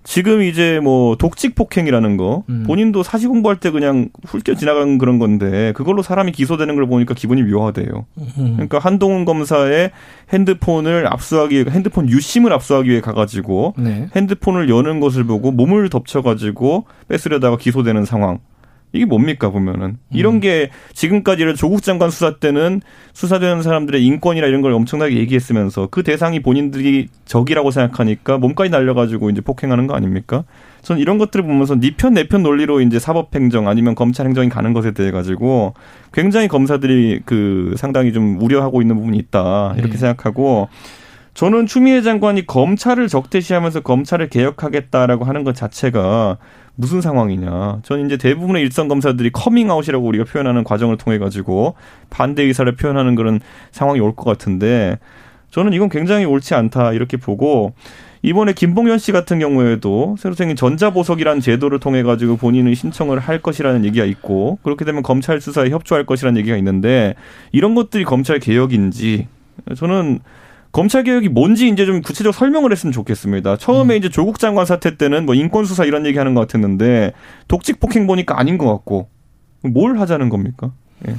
지금 이제 뭐 독직 폭행이라는 거 음. 본인도 사시 공부할 때 그냥 훑겨 지나간 그런 건데 그걸로 사람이 기소되는 걸 보니까 기분이 묘하대요. 음. 그러니까 한동훈 검사의 핸드폰을 압수하기 위해 핸드폰 유심을 압수하기 위해 가가지고 네. 핸드폰을 여는 것을 보고 몸을 덮쳐가지고 뺏으려다가 기소되는 상황. 이게 뭡니까 보면은 이런 음. 게 지금까지 는 조국 장관 수사 때는 수사되는 사람들의 인권이나 이런 걸 엄청나게 얘기했으면서 그 대상이 본인들이 적이라고 생각하니까 몸까지 날려가지고 이제 폭행하는 거 아닙니까? 저는 이런 것들을 보면서 니편 네 내편 논리로 이제 사법행정 아니면 검찰 행정이 가는 것에 대해 가지고 굉장히 검사들이 그 상당히 좀 우려하고 있는 부분이 있다 이렇게 네. 생각하고 저는 추미애 장관이 검찰을 적대시하면서 검찰을 개혁하겠다라고 하는 것 자체가 무슨 상황이냐. 저는 이제 대부분의 일선 검사들이 커밍아웃이라고 우리가 표현하는 과정을 통해 가지고 반대 의사를 표현하는 그런 상황이 올 것 같은데 저는 이건 굉장히 옳지 않다 이렇게 보고 이번에 김봉현 씨 같은 경우에도 새로 생긴 전자보석이라는 제도를 통해 가지고 본인은 신청을 할 것이라는 얘기가 있고 그렇게 되면 검찰 수사에 협조할 것이라는 얘기가 있는데 이런 것들이 검찰 개혁인지 저는 검찰 개혁이 뭔지 이제 좀 구체적 설명을 했으면 좋겠습니다. 처음에 음. 이제 조국 장관 사태 때는 뭐 인권 수사 이런 얘기 하는 것 같았는데 독직 폭행 보니까 아닌 것 같고 뭘 하자는 겁니까? 예.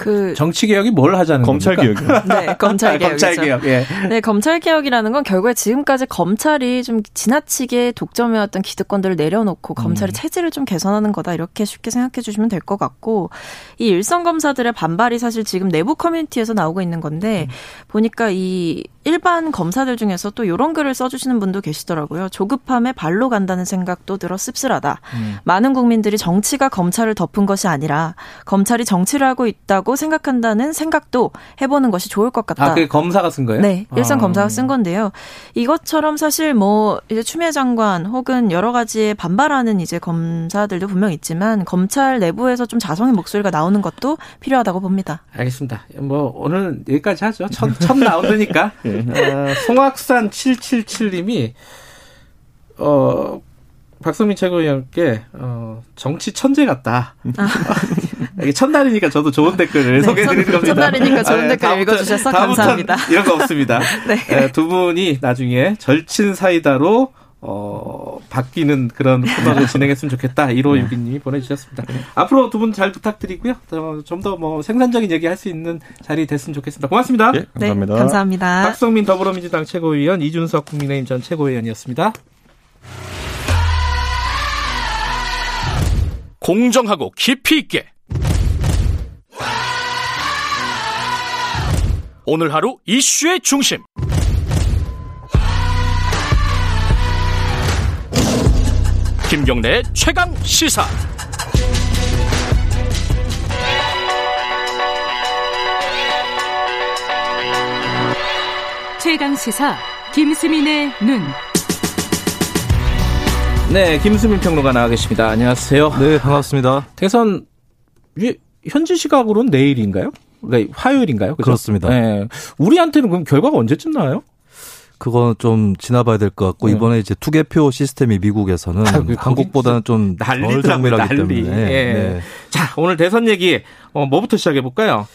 그 정치 개혁이 뭘 하자는 검찰 겁니까? 개혁. <laughs> 네, 검찰 개혁. 검찰 개혁. 예. 네, 검찰 개혁이라는 건 결국에 지금까지 검찰이 좀 지나치게 독점해왔던 기득권들을 내려놓고 검찰의 음. 체질을 좀 개선하는 거다 이렇게 쉽게 생각해 주시면 될 것 같고 이 일선 검사들의 반발이 사실 지금 내부 커뮤니티에서 나오고 있는 건데 음. 보니까 이 일반 검사들 중에서 또 이런 글을 써주시는 분도 계시더라고요. 조급함에 발로 간다는 생각도 들어 씁쓸하다. 음. 많은 국민들이 정치가 검찰을 덮은 것이 아니라 검찰이 정치를 하고 있다고 생각한다는 생각도 해보는 것이 좋을 것 같다. 아, 그게 검사가 쓴 거예요? 네, 일선 아. 검사가 쓴 건데요. 이것처럼 사실 뭐 이제 추미애 장관 혹은 여러 가지에 반발하는 이제 검사들도 분명 있지만 검찰 내부에서 좀 자성의 목소리가 나오는 것도 필요하다고 봅니다. 알겠습니다. 뭐 오늘 여기까지 하죠. 첫, 첫 나오니까. 어, 송악산 777님이 어 박성민 최고위원께 어, 정치 천재 같다. 아. <laughs> 이게 첫날이니까 저도 좋은 댓글을 네, 소개해드리는 겁니다. 첫날이니까 좋은 아, 댓글 아, 읽어주셔서 감사합니다. <laughs> 이런 거 없습니다. <laughs> 네. 네, 두 분이 나중에 절친 사이다로 어, 바뀌는 그런 코너를 <laughs> 진행했으면 좋겠다. 1호 네. 유기님이 보내주셨습니다. 네. 앞으로 두 분 잘 부탁드리고요. 좀 더 뭐 생산적인 얘기 할 수 있는 자리 됐으면 좋겠습니다. 고맙습니다. 네, 감사합니다. 네, 감사합니다. 박성민 더불어민주당 최고위원, 이준석 국민의힘 전 최고위원이었습니다. 공정하고 깊이 있게 오늘 하루 이슈의 중심 김경래 최강 시사. 최강 시사 김수민의 눈. 네, 김수민 평론가 나와 계십니다. 안녕하세요. 네, 반갑습니다. 대선 현지 시각으로는 내일인가요? 그러니까 화요일인가요? 그렇죠? 그렇습니다 네. 우리한테는 그럼 결과가 언제쯤 나와요? 그건 좀 지나봐야 될 것 같고 네. 이번에 이제 투개표 시스템이 미국에서는 아, 한국보다는 좀덜 정밀하기 난리. 때문에. 예. 네. 자 오늘 대선 얘기 어, 뭐부터 시작해 볼까요?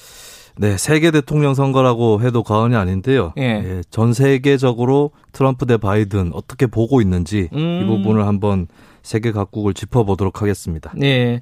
네, 세계 대통령 선거라고 해도 과언이 아닌데요. 예. 예, 전 세계적으로 트럼프 대 바이든 어떻게 보고 있는지 음. 이 부분을 한번 세계 각국을 짚어보도록 하겠습니다. 네.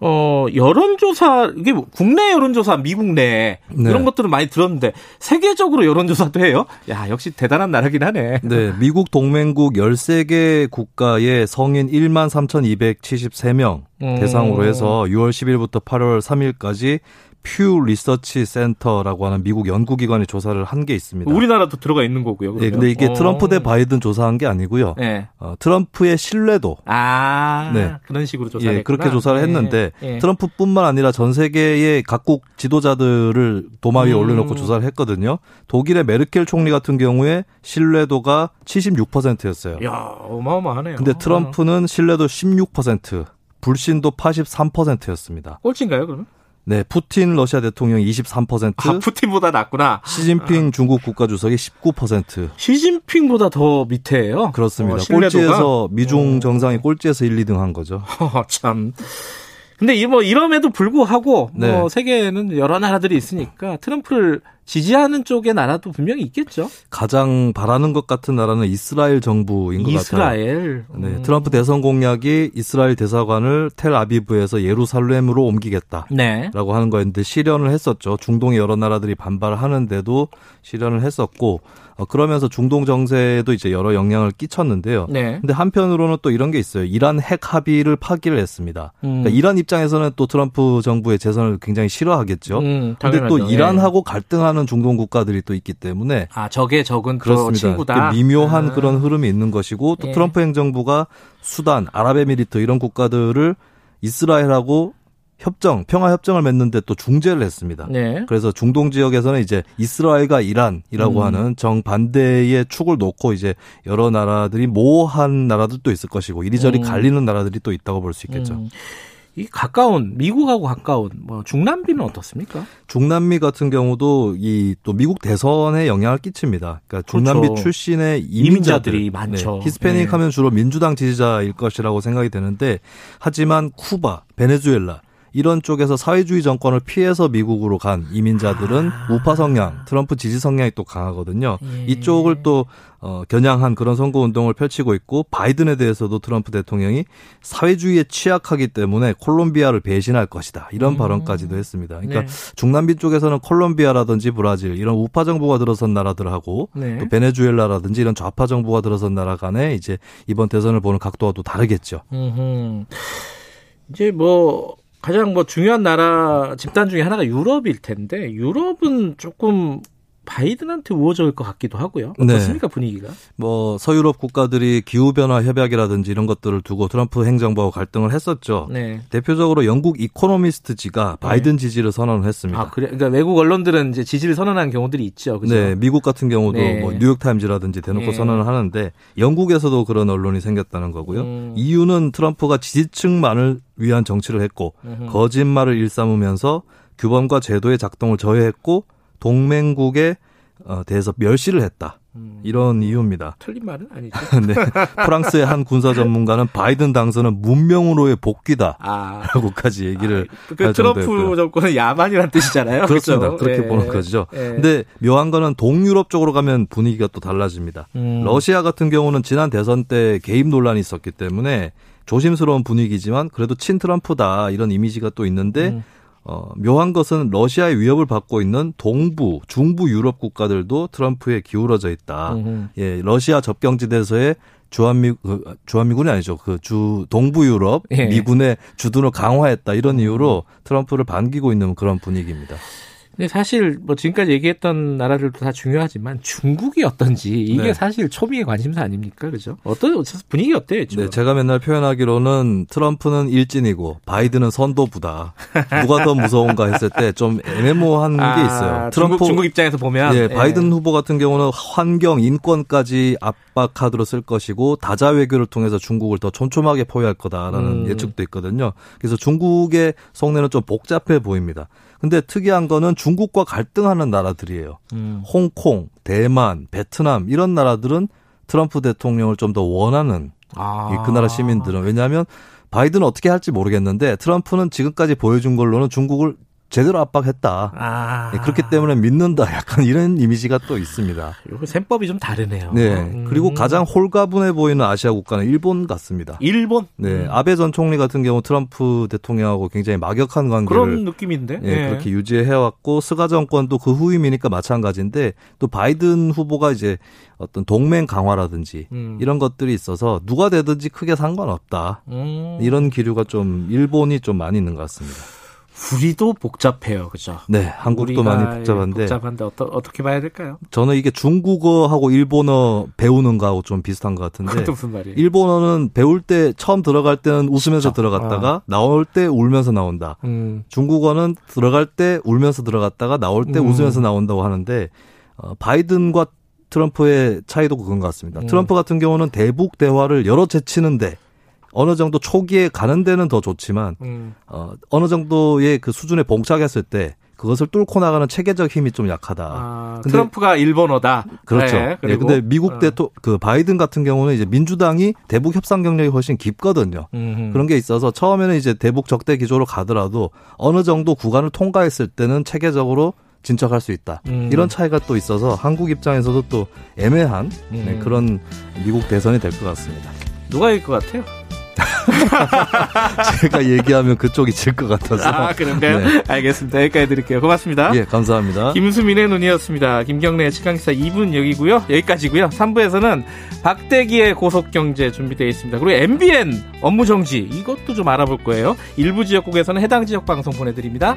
어, 여론조사, 이게 뭐 국내 여론조사, 미국 내, 네. 이런 것들은 많이 들었는데, 세계적으로 여론조사도 해요? 야, 역시 대단한 나라긴 하네. 네, 미국 동맹국 13개 국가의 성인 1만 3,273명 음. 대상으로 해서 6월 10일부터 8월 3일까지 퓨 리서치 센터라고 하는 미국 연구기관의 조사를 한 게 있습니다. 우리나라도 들어가 있는 거고요. 그러면? 네, 근데 이게 어. 트럼프 대 바이든 조사한 게 아니고요. 네. 어, 트럼프의 신뢰도. 아, 네. 그런 식으로 조사를 예, 그렇게 조사를 했는데 네. 트럼프뿐만 아니라 전 세계의 각국 지도자들을 도마 위에 음. 올려놓고 조사를 했거든요. 독일의 메르켈 총리 같은 경우에 신뢰도가 76%였어요. 야, 어마어마하네요. 근데 트럼프는 신뢰도 16%. 불신도 83%였습니다. 꼴찌인가요, 그러면? 네, 푸틴 러시아 대통령이 23%. 아, 푸틴보다 낮구나. 시진핑 아. 중국 국가주석이 19%. 시진핑보다 더 밑에예요? 그렇습니다. 어, 꼴찌에서 미중 어. 정상이 꼴찌에서 1, 2등 한 거죠. <laughs> 참. 근데 이 뭐 이럼에도 불구하고 뭐 네. 뭐 세계에는 여러 나라들이 있으니까 트럼프를 지지하는 쪽의 나라도 분명히 있겠죠. 가장 바라는 것 같은 나라는 이스라엘 정부인 것 이스라엘. 같아요. 네, 음. 트럼프 대선 공약이 이스라엘 대사관을 텔 아비브에서 예루살렘으로 옮기겠다라고 네. 하는 거였는데 실현을 했었죠. 중동의 여러 나라들이 반발하는데도 실현을 했었고 어, 그러면서 중동 정세에도 이제 여러 영향을 끼쳤는데요. 네. 근데 한편으로는 또 이런 게 있어요. 이란 핵 합의를 파기를 했습니다. 음. 그러니까 이란 입장에서는 또 트럼프 정부의 재선을 굉장히 싫어하겠죠. 음, 근데 또 이란하고 네. 갈등하는 중동 국가들이 또 있기 때문에 아 적의 적은 그렇습니다. 친구다. 미묘한 아. 그런 흐름이 있는 것이고 또 예. 트럼프 행정부가 수단, 아랍에미리트 이런 국가들을 이스라엘하고 협정, 평화 협정을 맺는데 또 중재를 했습니다. 네. 그래서 중동 지역에서는 이제 이스라엘과 이란이라고 음. 하는 정반대의 축을 놓고 이제 여러 나라들이 모호한 나라들도 있을 것이고 이리저리 음. 갈리는 나라들이 또 있다고 볼 수 있겠죠. 음. 이 가까운 미국하고 가까운 뭐 중남미는 어떻습니까? 중남미 같은 경우도 이 또 미국 대선에 영향을 끼칩니다. 그러니까 중남미 그렇죠. 출신의 이민자들, 이 많죠. 네, 히스패닉 네. 하면 주로 민주당 지지자일 것이라고 생각이 되는데 하지만 쿠바, 베네수엘라 이런 쪽에서 사회주의 정권을 피해서 미국으로 간 이민자들은 아. 우파 성향, 트럼프 지지 성향이 또 강하거든요. 예. 이쪽을 또 어, 겨냥한 그런 선거 운동을 펼치고 있고 바이든에 대해서도 트럼프 대통령이 사회주의에 취약하기 때문에 콜롬비아를 배신할 것이다 이런 음. 발언까지도 했습니다. 그러니까 네. 중남미 쪽에서는 콜롬비아라든지 브라질 이런 우파 정부가 들어선 나라들하고 네. 또 베네수엘라라든지 이런 좌파 정부가 들어선 나라 간에 이제 이번 대선을 보는 각도와 도 다르겠죠. 음흠. 이제 뭐 가장 뭐 중요한 나라 집단 중에 하나가 유럽일 텐데 유럽은 조금 바이든한테 우호적일 것 같기도 하고요. 네. 어떻습니까 네. 분위기가? 뭐 서유럽 국가들이 기후 변화 협약이라든지 이런 것들을 두고 트럼프 행정부와 갈등을 했었죠. 네. 대표적으로 영국 이코노미스트지가 바이든 네. 지지를 선언을 했습니다. 아 그래? 그러니까 외국 언론들은 이제 지지를 선언한 경우들이 있죠. 그죠? 네, 미국 같은 경우도 네. 뭐 뉴욕 타임즈라든지 대놓고 네. 선언을 하는데 영국에서도 그런 언론이 생겼다는 거고요. 음. 이유는 트럼프가 지지층만을 위한 정치를 했고 음흠. 거짓말을 일삼으면서 규범과 제도의 작동을 저해했고 동맹국에 어, 대해서 멸시를 했다. 음. 이런 이유입니다. 틀린 말은 아니죠. <laughs> 네. 프랑스의 한 군사 전문가는 바이든 당선은 문명으로의 복귀다라고까지 아. 얘기를 아, 그 트럼프 정도였고요. 정권은 야만이란 뜻이잖아요. 그렇습니다. 그렇죠? 그렇게 예. 보는 거죠. 예. 근데 묘한 거는 동유럽 쪽으로 가면 분위기가 또 달라집니다. 음. 러시아 같은 경우는 지난 대선 때 개입 논란이 있었기 때문에 조심스러운 분위기지만 그래도 친 트럼프다 이런 이미지가 또 있는데 음. 어, 묘한 것은 러시아의 위협을 받고 있는 동부, 중부 유럽 국가들도 트럼프에 기울어져 있다. 음흠. 예, 러시아 접경지대에서의 주한미 그, 주한미군이 아니죠. 그 주 동부 유럽 예. 미군의 주둔을 강화했다 이런 이유로 트럼프를 반기고 있는 그런 분위기입니다. 근데 사실 뭐 지금까지 얘기했던 나라들도 다 중요하지만 중국이 어떤지 이게 네. 사실 초미의 관심사 아닙니까? 그죠? 어떤 분위기 어때요? 지금? 네, 제가 맨날 표현하기로는 트럼프는 일진이고 바이든은 선도부다. 누가 더 무서운가 했을 때 좀 애매모호한 아, 게 있어요. 트럼프 중국, 중국, 입장에서 보면 예, 바이든 예. 후보 같은 경우는 환경, 인권까지 압박 카드로 쓸 것이고 다자 외교를 통해서 중국을 더 촘촘하게 포위할 거다라는 음. 예측도 있거든요. 그래서 중국의 속내는 좀 복잡해 보입니다. 근데 특이한 거는 중국과 갈등하는 나라들이에요. 음. 홍콩, 대만, 베트남 이런 나라들은 트럼프 대통령을 좀 더 원하는 아. 그 나라 시민들은 왜냐하면 바이든은 어떻게 할지 모르겠는데 트럼프는 지금까지 보여준 걸로는 중국을 제대로 압박했다. 아. 네, 그렇기 때문에 믿는다. <laughs> 약간 이런 이미지가 또 있습니다. 이거 셈법이 좀 다르네요. 네. 음. 그리고 가장 홀가분해 보이는 아시아 국가는 일본 같습니다. 일본? 네. 음. 아베 전 총리 같은 경우 트럼프 대통령하고 굉장히 막역한 관계를 그런 느낌인데. 네, 네. 그렇게 유지해 왔고 스가 정권도 그 후임이니까 마찬가지인데 또 바이든 후보가 이제 어떤 동맹 강화라든지 음. 이런 것들이 있어서 누가 되든지 크게 상관없다. 음. 이런 기류가 좀 일본이 좀 많이 있는 것 같습니다. 우리도 복잡해요, 그죠? 네, 한국도 많이 복잡한데. 복잡한데 어떠, 어떻게 봐야 될까요? 저는 이게 중국어하고 일본어 배우는 거하고 좀 비슷한 것 같은데. 그것도 무슨 말이에요? 일본어는 배울 때 처음 들어갈 때는 웃으면서? 들어갔다가 아. 나올 때 울면서 나온다. 음. 중국어는 들어갈 때 울면서 들어갔다가 나올 때 음. 웃으면서 나온다고 하는데 어, 바이든과 트럼프의 차이도 그건 것 같습니다. 음. 트럼프 같은 경우는 대북 대화를 열어 제치는데 어느 정도 초기에 가는 데는 더 좋지만 음. 어, 어느 정도의 그 수준에 봉착했을 때 그것을 뚫고 나가는 체계적 힘이 좀 약하다. 아, 트럼프가 일본어다. 그렇죠. 네, 네, 근데 미국 어. 대토 그 바이든 같은 경우는 이제 민주당이 대북 협상 경력이 훨씬 깊거든요. 음흠. 그런 게 있어서 처음에는 이제 대북 적대 기조로 가더라도 어느 정도 구간을 통과했을 때는 체계적으로 진척할 수 있다. 음. 이런 차이가 또 있어서 한국 입장에서도 또 애매한 네, 음. 네, 그런 미국 대선이 될 것 같습니다. 누가 이길 것 같아요? <laughs> 제가 얘기하면 그쪽이 질 것 같아서. 아, 그런가요? 네. 알겠습니다. 여기까지 드릴게요. 고맙습니다. 예, 감사합니다. 김수민의 눈이었습니다. 김경래의 시간기사 2분 여기고요. 여기까지고요. 3부에서는 박대기의 고속경제 준비되어 있습니다. 그리고 MBN 업무정지 이것도 좀 알아볼 거예요. 일부 지역국에서는 해당 지역 방송 보내드립니다.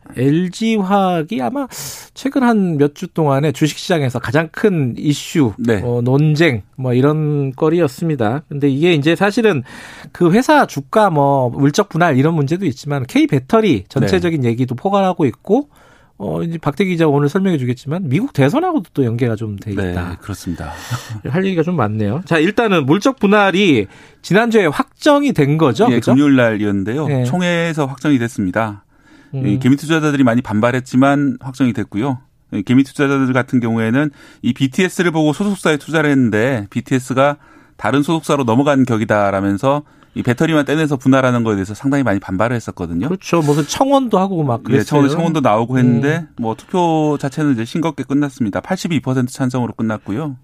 LG화학이 아마 최근 한 몇 주 동안에 주식시장에서 가장 큰 이슈, 네. 어, 논쟁, 뭐 이런 거리였습니다. 근데 이게 이제 사실은 그 회사 주가 뭐 물적 분할 이런 문제도 있지만 K 배터리 전체적인 네. 얘기도 포괄하고 있고 어, 이제 박대 기자 오늘 설명해 주겠지만 미국 대선하고도 또 연계가 좀 돼 있다. 네, 그렇습니다. <laughs> 할 얘기가 좀 많네요. 자, 일단은 물적 분할이 지난주에 확정이 된 거죠. 예, 그렇죠? 금요일 날이었는데요. 네. 총회에서 확정이 됐습니다. 음. 개미 투자자들이 많이 반발했지만 확정이 됐고요. 개미 투자자들 같은 경우에는 이 BTS를 보고 소속사에 투자를 했는데 BTS가 다른 소속사로 넘어간 격이다라면서 이 배터리만 떼내서 분할하는 거에 대해서 상당히 많이 반발을 했었거든요. 그렇죠. 무슨 청원도 하고 막 그랬어요. 네, 청원, 청원도 나오고 했는데 음. 뭐 투표 자체는 이제 싱겁게 끝났습니다. 82% 찬성으로 끝났고요.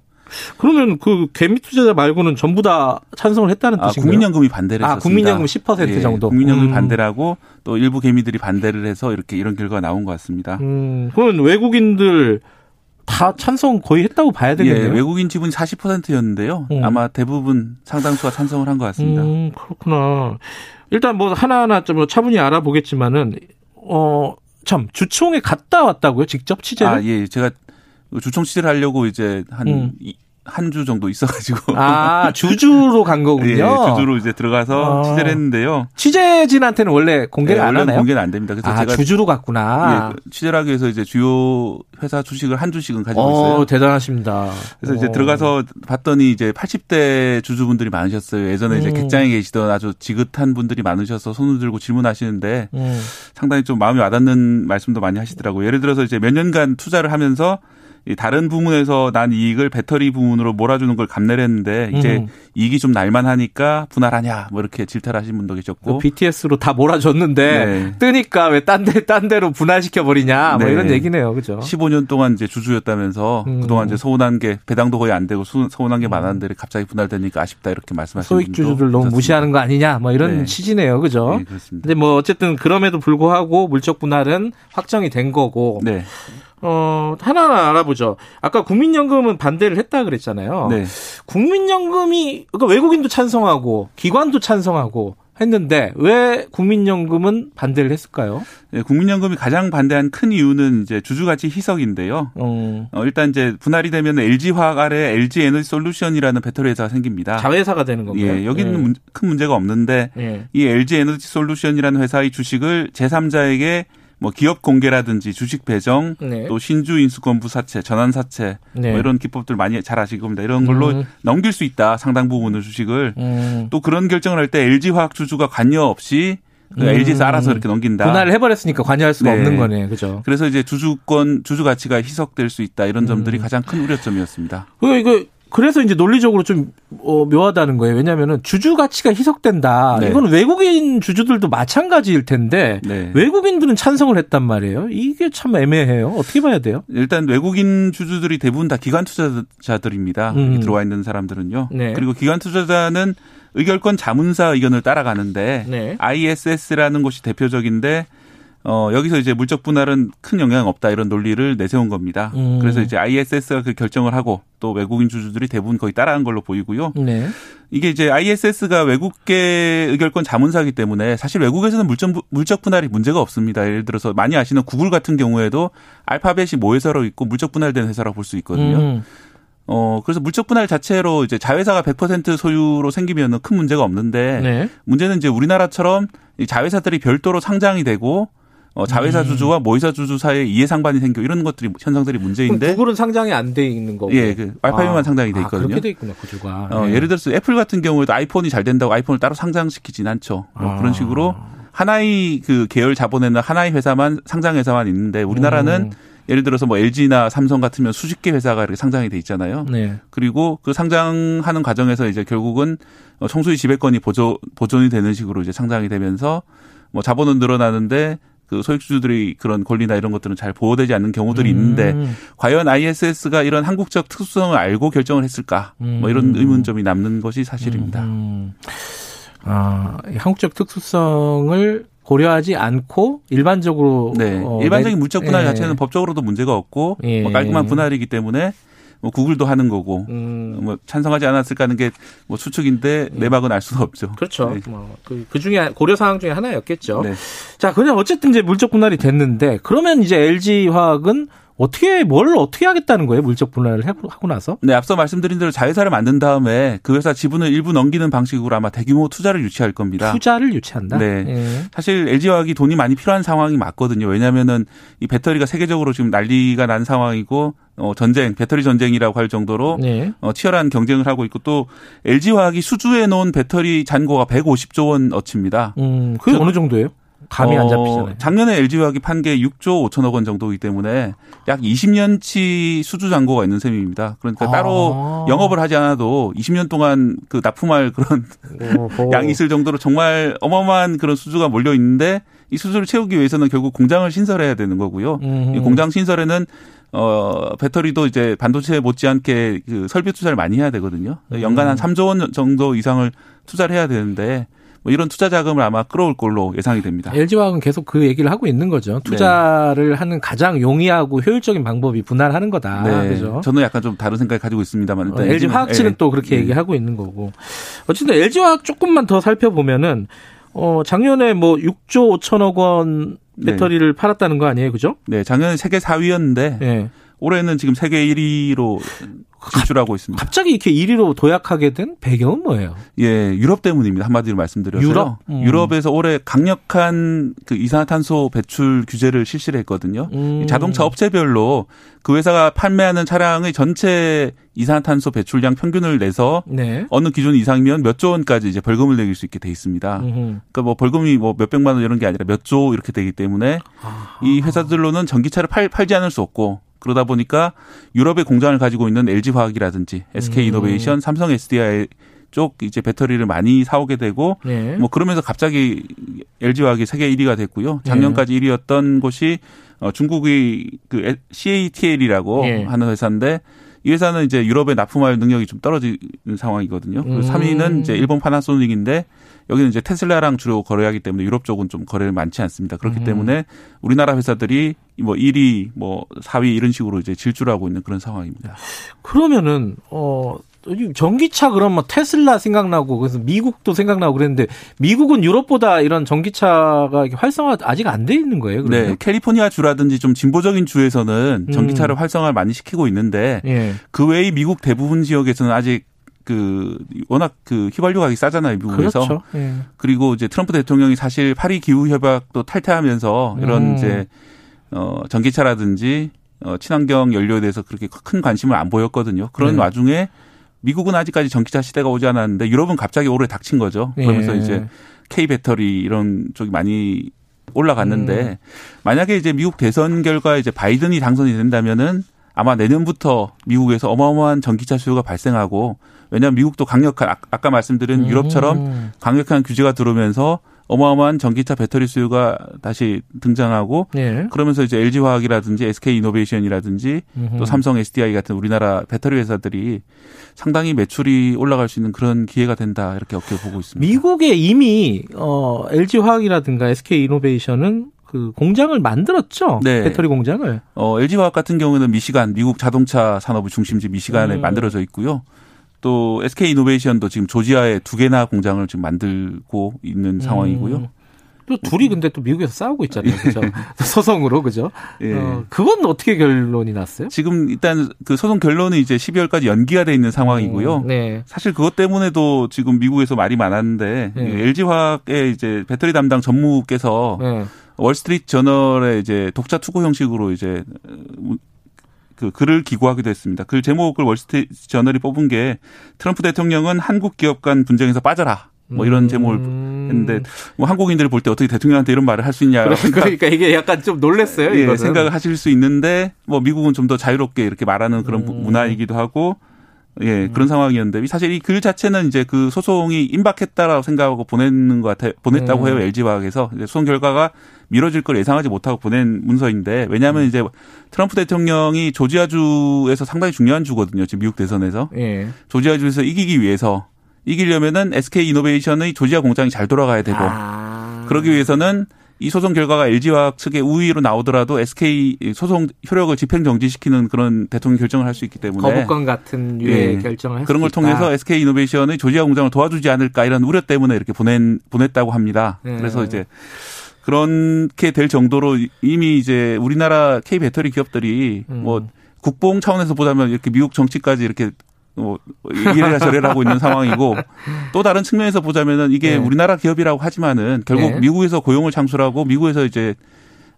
그러면 그 개미 투자자 말고는 전부 다 찬성을 했다는 아, 뜻인가요? 국민연금이 반대를 아, 했습니다. 국민연금 10% 예, 정도. 국민연금이 음. 반대라고 또 일부 개미들이 반대를 해서 이렇게 이런 결과가 나온 것 같습니다. 음, 그러면 외국인들 다 찬성 거의 했다고 봐야 되겠네요. 예, 외국인 지분이 40%였는데요. 음. 아마 대부분 상당수가 찬성을 한 것 같습니다. 음, 그렇구나. 일단 뭐 하나하나 좀 차분히 알아보겠지만은 어 참 주총에 갔다 왔다고요? 직접 취재를? 아, 예. 제가 주총 취재를 하려고 이제 한 음. 한주 정도 있어가지고. 아, <laughs> 주주로 간 거군요. 예, 주주로 이제 들어가서 아. 취재를 했는데요. 취재진한테는 원래 공개를 예, 안 하나요? 공개는 안 됩니다. 그래서 아, 제가 주주로 갔구나. 예, 취재를 하기 위해서 이제 주요 회사 주식을 한 주씩은 가지고 어, 있어요. 대단하십니다. 그래서 오. 이제 어. 들어가서 봤더니 이제 80대 주주분들이 많으셨어요. 예전에 음. 이제 객장에 계시던 아주 지긋한 분들이 많으셔서 손을 들고 질문하시는데 음. 상당히 좀 마음이 와닿는 말씀도 많이 하시더라고요. 예를 들어서 이제 몇 년간 투자를 하면서 다른 부문에서 난 이익을 배터리 부문으로 몰아주는 걸 감내를 했는데 이제 음. 이익이 좀 날만하니까 분할하냐 뭐 이렇게 질타를 하신 분도 계셨고 그 BTS로 다 몰아줬는데 네. 뜨니까 왜 딴데딴 데로 분할시켜 버리냐 뭐 네. 이런 얘기네요, 그죠? 15년 동안 이제 주주였다면서 음. 그동안 이제 서운한 게 배당도 거의 안 되고 서운한 게 음. 많았는데 갑자기 분할되니까 아쉽다 이렇게 말씀하시는 소액 주주들 너무 무시하는 거 아니냐 뭐 이런 네. 취지네요, 그죠? 네, 그렇습니다. 근데 뭐 어쨌든 그럼에도 불구하고 물적 분할은 확정이 된 거고. 네. 어, 하나하나 알아보죠. 아까 국민연금은 반대를 했다 그랬잖아요. 네. 국민연금이, 그러니까 외국인도 찬성하고, 기관도 찬성하고, 했는데 왜 국민연금은 반대를 했을까요? 네, 국민연금이 가장 반대한 큰 이유는 이제 주주가치 희석인데요. 어. 어 일단 이제 분할이 되면 LG화학 아래 LG 에너지 솔루션이라는 배터리 회사가 생깁니다. 자회사가 되는 건가요? 예, 여기는 네. 큰 문제가 없는데 네. 이 LG 에너지 솔루션이라는 회사의 주식을 제3자에게 뭐 기업 공개라든지 주식 배정, 네. 또 신주 인수권부 사채, 전환 사채 네. 뭐 이런 기법들 많이 잘 아실 겁니다. 이런 걸로 음. 넘길 수 있다. 상당 부분의 주식을 음. 또 그런 결정을 할 때 LG 화학 주주가 관여 없이 그 음. LG에서 알아서 이렇게 넘긴다. 분할을 해버렸으니까 관여할 수가 네. 없는 거네, 그죠? 그래서 이제 주주권, 주주 가치가 희석될 수 있다 이런 점들이 음. 가장 큰 우려점이었습니다. 그 이거 그래서 이제 논리적으로 좀 어, 묘하다는 거예요. 왜냐하면은 주주 가치가 희석된다. 네. 이건 외국인 주주들도 마찬가지일 텐데 네. 외국인들은 찬성을 했단 말이에요. 이게 참 애매해요. 어떻게 봐야 돼요? 일단 외국인 주주들이 대부분 다 기관 투자자들입니다. 음. 들어와 있는 사람들은요. 네. 그리고 기관 투자자는 의결권 자문사 의견을 따라가는데 네. ISS라는 곳이 대표적인데 어, 여기서 이제 물적 분할은 큰 영향 없다 이런 논리를 내세운 겁니다. 음. 그래서 이제 ISS가 그 결정을 하고 또 외국인 주주들이 대부분 거의 따라한 걸로 보이고요. 네. 이게 이제 ISS가 외국계 의결권 자문사기 때문에 사실 외국에서는 물적, 물적 분할이 문제가 없습니다. 예를 들어서 많이 아시는 구글 같은 경우에도 알파벳이 모회사로 있고 물적 분할된 회사라고 볼 수 있거든요. 음. 어, 그래서 물적 분할 자체로 이제 자회사가 100% 소유로 생기면 큰 문제가 없는데 네. 문제는 이제 우리나라처럼 자회사들이 별도로 상장이 되고 어, 자회사 음. 주주와 모의사 주주 사이에 이해상반이 생겨 이런 것들이 현상들이 문제인데 구글은 상장이 안 돼 있는 거고 예, 그 알파벳만 아. 상장이 돼 있거든요. 아, 그렇게 돼 있구나 구주가. 어, 네. 예를 들어서 애플 같은 경우에도 아이폰이 잘 된다고 아이폰을 따로 상장시키진 않죠. 뭐 아. 그런 식으로 하나의 그 계열 자본에는 하나의 회사만 상장 회사만 있는데 우리나라는 음. 예를 들어서 뭐 LG나 삼성 같으면 수십 개 회사가 이렇게 상장이 돼 있잖아요. 네. 그리고 그 상장하는 과정에서 이제 결국은 청수의 지배권이 보존 보존이 되는 식으로 이제 상장이 되면서 뭐 자본은 늘어나는데 그 소액주주들이 그런 권리나 이런 것들은 잘 보호되지 않는 경우들이 있는데 음. 과연 ISS가 이런 한국적 특수성을 알고 결정을 했을까? 음. 뭐 이런 음. 의문점이 남는 것이 사실입니다. 음. 아, 한국적 특수성을 고려하지 않고 일반적으로 네. 어, 일반적인 물적 분할 예. 자체는 법적으로도 문제가 없고 예. 뭐 깔끔한 분할이기 때문에 뭐 구글도 하는 거고 음. 뭐 찬성하지 않았을까 하는 게 뭐 추측인데 음. 내막은 알 수는 없죠. 그렇죠. 네. 뭐 그, 그 중에 고려 사항 중에 하나였겠죠. 네. 자, 그냥 어쨌든 이제 물적 분할이 됐는데 그러면 이제 LG 화학은 어떻게 뭘 어떻게 하겠다는 거예요? 물적 분할을 하고 나서? 네, 앞서 말씀드린 대로 자회사를 만든 다음에 그 회사 지분을 일부 넘기는 방식으로 아마 대규모 투자를 유치할 겁니다. 투자를 유치한다. 네. 예. 사실 LG화학이 돈이 많이 필요한 상황이 맞거든요. 왜냐하면은 이 배터리가 세계적으로 지금 난리가 난 상황이고 어, 전쟁, 배터리 전쟁이라고 할 정도로 네. 어, 치열한 경쟁을 하고 있고 또 LG화학이 수주해 놓은 배터리 잔고가 150조 원 어치입니다. 음, 그게 어느 정도예요? 감이 어, 안 잡히잖아요. 작년에 LG화학이 판 게 6조 5천억 원 정도이기 때문에 약 20년치 수주 잔고가 있는 셈입니다. 그러니까 아. 따로 영업을 하지 않아도 20년 동안 그 납품할 그런 <laughs> 양이 있을 정도로 정말 어마어마한 그런 수주가 몰려 있는데 이 수주를 채우기 위해서는 결국 공장을 신설해야 되는 거고요. 음이 공장 신설에는 어, 배터리도 이제 반도체 못지않게 그 설비 투자를 많이 해야 되거든요. 연간 한 3조 음. 원 정도 이상을 투자를 해야 되는데 뭐 이런 투자 자금을 아마 끌어올 걸로 예상이 됩니다. LG화학은 계속 그 얘기를 하고 있는 거죠. 투자를 네. 하는 가장 용이하고 효율적인 방법이 분할하는 거다. 네. 그죠? 저는 약간 좀 다른 생각을 가지고 있습니다만 어, LG화학 측은 네. 또 그렇게 네. 얘기하고 있는 거고. 어쨌든 LG화학 조금만 더 살펴보면은 어 작년에 뭐 6조 5천억 원 네. 배터리를 팔았다는 거 아니에요, 그죠? 네, 작년에 세계 4위였는데 올해는 지금 세계 1위로 진출하고 있습니다. 갑자기 이렇게 1위로 도약하게 된 배경은 뭐예요? 예, 유럽 때문입니다. 한마디로 말씀드려서 유럽? 음. 유럽에서 올해 강력한 그 이산화탄소 배출 규제를 실시를 했거든요. 음. 자동차 업체별로 그 회사가 판매하는 차량의 전체 이산화탄소 배출량 평균을 내서 네. 어느 기준 이상이면 몇 조 원까지 이제 벌금을 내릴 수 있게 돼 있습니다. 음흠. 그러니까 뭐 벌금이 뭐 몇백만 원 이런 게 아니라 몇 조 이렇게 되기 때문에 아하. 이 회사들로는 전기차를 팔, 팔지 않을 수 없고 그러다 보니까 유럽의 공장을 가지고 있는 LG 화학이라든지 SK 음. 이노베이션, 삼성 SDI 쪽 이제 배터리를 많이 사오게 되고 네. 뭐 그러면서 갑자기 LG 화학이 세계 1위가 됐고요. 작년까지 네. 1위였던 곳이 어 중국의 그 CATL이라고 네. 하는 회사인데 이 회사는 이제 유럽에 납품할 능력이 좀 떨어지는 상황이거든요. 음. 3위는 이제 일본 파나소닉인데 여기는 이제 테슬라랑 주로 거래하기 때문에 유럽 쪽은 좀 거래를 많지 않습니다. 그렇기 음. 때문에 우리나라 회사들이 뭐 1위, 뭐 4위 이런 식으로 이제 질주하고 있는 그런 상황입니다. 그러면은 어 전기차 그러면 뭐 테슬라 생각나고 그래서 미국도 생각나고 그랬는데 미국은 유럽보다 이런 전기차가 활성화 아직 안 돼 있는 거예요. 그러면? 네, 캘리포니아 주라든지 좀 진보적인 주에서는 음. 전기차를 음. 활성화를 많이 시키고 있는데 예. 그 외의 미국 대부분 지역에서는 아직 그 워낙 그 휘발유 가격이 싸잖아요 미국에서 그렇죠. 예. 그리고 이제 트럼프 대통령이 사실 파리 기후 협약도 탈퇴하면서 이런 음. 이제 어 전기차라든지 어 친환경 연료에 대해서 그렇게 큰 관심을 안 보였거든요. 그런 네. 와중에 미국은 아직까지 전기차 시대가 오지 않았는데 유럽은 갑자기 올해 닥친 거죠. 그러면서 예. 이제 K 배터리 이런 쪽이 많이 올라갔는데 음. 만약에 이제 미국 대선 결과 이제 바이든이 당선이 된다면은 아마 내년부터 미국에서 어마어마한 전기차 수요가 발생하고 왜냐하면 미국도 강력한 아까 말씀드린 음. 유럽처럼 강력한 규제가 들어오면서 어마어마한 전기차 배터리 수요가 다시 등장하고 네. 그러면서 이제 LG 화학이라든지 SK 이노베이션이라든지 음흠. 또 삼성 SDI 같은 우리나라 배터리 회사들이 상당히 매출이 올라갈 수 있는 그런 기회가 된다 이렇게 어떻게 보고 있습니다. 미국에 이미 어 LG 화학이라든가 SK 이노베이션은 그 공장을 만들었죠. 네. 배터리 공장을. 어, LG화학 같은 경우는 미시간 미국 자동차 산업의 중심지 미시간에 음. 만들어져 있고요. 또 SK 이노베이션도 지금 조지아에 두 개나 공장을 지금 만들고 있는 음. 상황이고요. 또 둘이 근데 또 미국에서 싸우고 있잖아요. 그죠? <laughs> 소송으로, 그죠? 예. 어, 그건 어떻게 결론이 났어요? 지금 일단 그 소송 결론은 이제 12월까지 연기가 돼 있는 상황이고요. 음, 네. 사실 그것 때문에도 지금 미국에서 말이 많았는데 네. LG화학의 이제 배터리 담당 전무께서 네. 월스트리트 저널에 이제 독자 투고 형식으로 이제 그 글을 기고하기도 했습니다. 글 제목을 월스트리트 저널이 뽑은 게 트럼프 대통령은 한국 기업 간 분쟁에서 빠져라. 뭐 이런 음. 제목을 했는데 뭐 한국인들을 볼 때 어떻게 대통령한테 이런 말을 할 수 있냐 그러니까, 그러니까 이게 약간 좀 놀랬어요. 예, 생각을 하실 수 있는데 뭐 미국은 좀 더 자유롭게 이렇게 말하는 그런 음. 문화이기도 하고 예, 음. 그런 상황이었는데 사실 이 글 자체는 이제 그 소송이 임박했다라고 생각하고 보냈는 것 같아 보냈다고 음. 해요 LG화학에서 소송 결과가 미뤄질 걸 예상하지 못하고 보낸 문서인데 왜냐하면 음. 이제 트럼프 대통령이 조지아주에서 상당히 중요한 주거든요 지금 미국 대선에서 예. 조지아주에서 이기기 위해서 이기려면은 SK 이노베이션의 조지아 공장이 잘 돌아가야 되고 아. 그러기 위해서는 이 소송 결과가 LG화학 측의 우위로 나오더라도 SK 소송 효력을 집행 정지시키는 그런 대통령 결정을 할 수 있기 때문에 거부권 같은 유의 예. 결정을 그런 걸 통해서 SK 이노베이션의 조지아 공장을 도와주지 않을까 이런 우려 때문에 이렇게 보낸 보냈다고 합니다. 예. 그래서 이제 그렇게 될 정도로 이미 이제 우리나라 K 배터리 기업들이 음. 뭐 국뽕 차원에서 보자면 이렇게 미국 정치까지 이렇게 뭐 이래라 저래라 하고 있는 상황이고 또 다른 측면에서 보자면은 이게 네. 우리나라 기업이라고 하지만은 결국 네. 미국에서 고용을 창출하고 미국에서 이제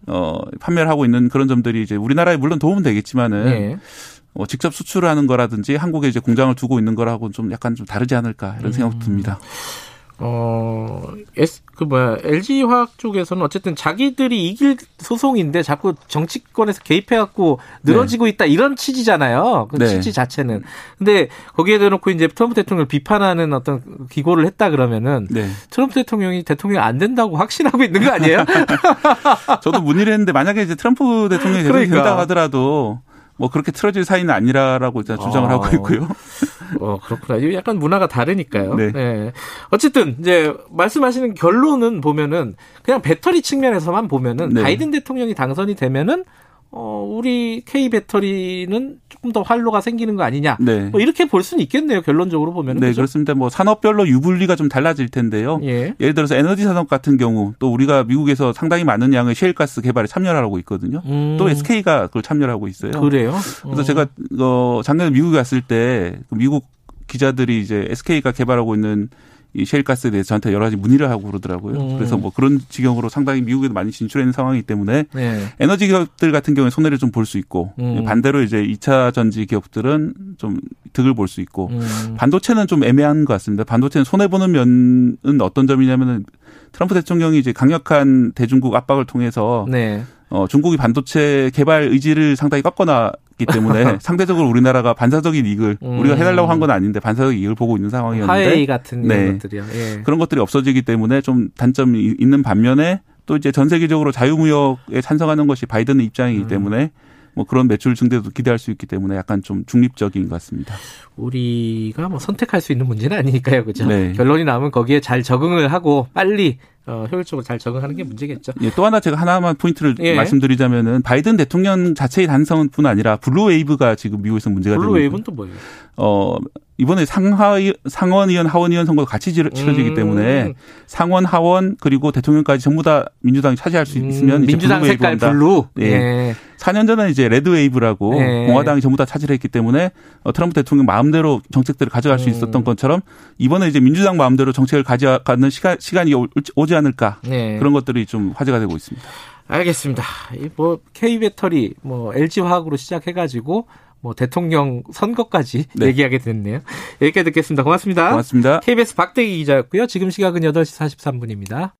어 판매를 하고 있는 그런 점들이 이제 우리나라에 물론 도움은 되겠지만은 네. 어, 직접 수출을 하는 거라든지 한국에 이제 공장을 두고 있는 거라고 좀 약간 좀 다르지 않을까 이런 생각 음. 듭니다. 어, S, 그 뭐야, LG화학 쪽에서는 어쨌든 자기들이 이길 소송인데 자꾸 정치권에서 개입해갖고 늘어지고 네. 있다 이런 취지잖아요. 그 네. 취지 자체는. 근데 거기에 대놓고 이제 트럼프 대통령을 비판하는 어떤 기고를 했다 그러면은 네. 트럼프 대통령이 대통령이 안 된다고 확신하고 있는 거 아니에요? <laughs> 저도 문의를 했는데 만약에 이제 트럼프 대통령이 그러니까. 된다 하더라도 뭐 그렇게 틀어질 사이는 아니라라고 주장을 아. 하고 있고요. 어, 그렇구나. 약간 문화가 다르니까요. 네. 네. 어쨌든 이제 말씀하시는 결론은 보면은 그냥 배터리 측면에서만 보면은 네. 바이든 대통령이 당선이 되면은 어, 우리 K 배터리는 조금 더 활로가 생기는 거 아니냐. 네. 뭐 이렇게 볼 수는 있겠네요. 결론적으로 보면. 네, 그렇죠? 그렇습니다. 뭐 산업별로 유불리가 좀 달라질 텐데요. 예. 예를 들어서 에너지 산업 같은 경우 또 우리가 미국에서 상당히 많은 양의 셰일가스 개발에 참여를 하고 있거든요. 음. 또 SK가 그걸 참여를 하고 있어요. 그래요? 그래서 어. 제가 어 작년에 미국에 갔을 때그 미국 기자들이 이제 SK가 개발하고 있는 이 셰일가스에 대해서 저한테 여러 가지 문의를 하고 그러더라고요. 음. 그래서 뭐 그런 지경으로 상당히 미국에도 많이 진출해 있는 상황이기 때문에 네. 에너지 기업들 같은 경우에 손해를 좀 볼 수 있고 음. 반대로 이제 2차 전지 기업들은 좀 득을 볼 수 있고 음. 반도체는 좀 애매한 것 같습니다. 반도체는 손해 보는 면은 어떤 점이냐면은 트럼프 대통령이 이제 강력한 대중국 압박을 통해서 네. 어, 중국이 반도체 개발 의지를 상당히 꺾어 놨기 때문에 <laughs> 상대적으로 우리나라가 반사적인 이익을 음. 우리가 해달라고 한 건 아닌데 반사적 이익을 보고 있는 상황이었는데 화웨이 같은 네. 것들이요. 예. 그런 것들이 없어지기 때문에 좀 단점이 있는 반면에 또 이제 전 세계적으로 자유무역에 찬성하는 것이 바이든의 입장이기 음. 때문에 뭐 그런 매출 증대도 기대할 수 있기 때문에 약간 좀 중립적인 것 같습니다. 우리가 뭐 선택할 수 있는 문제는 아니니까요, 그죠? 네. 결론이 나오면 거기에 잘 적응을 하고 빨리 어, 효율적으로 잘 적응하는 게 문제겠죠. 예, 또 하나 제가 하나만 포인트를 예. 말씀드리자면은 바이든 대통령 자체의 당선뿐 아니라 blue wave가 지금 미국에서 문제가 되고 blue wave는 또 뭐예요? 어 이번에 상하 상원의원 하원의원 선거가 같이 치러지기 음. 때문에 상원 하원 그리고 대통령까지 전부 다 민주당이 차지할 수 음, 있으면 음, 민주당 색깔 blue. 예. 예. 4년 전에 이제 red wave라고 예. 공화당이 전부 다 차지를 했기 때문에 어, 트럼프 대통령 마음대로 정책들을 가져갈 수 음. 있었던 것처럼 이번에 이제 민주당 마음대로 정책을 가져가는 시간 시간이 오지 않을까 예. 그런 것들이 좀 화제가 되고 있습니다. 알겠습니다. 뭐 K 배터리 뭐 LG 화학으로 시작해가지고 뭐 대통령 선거까지 네. 얘기하게 됐네요. 여기까지 듣겠습니다. 고맙습니다. 고맙습니다. KBS 박대기 기자였고요. 지금 시각은 8시 43분입니다.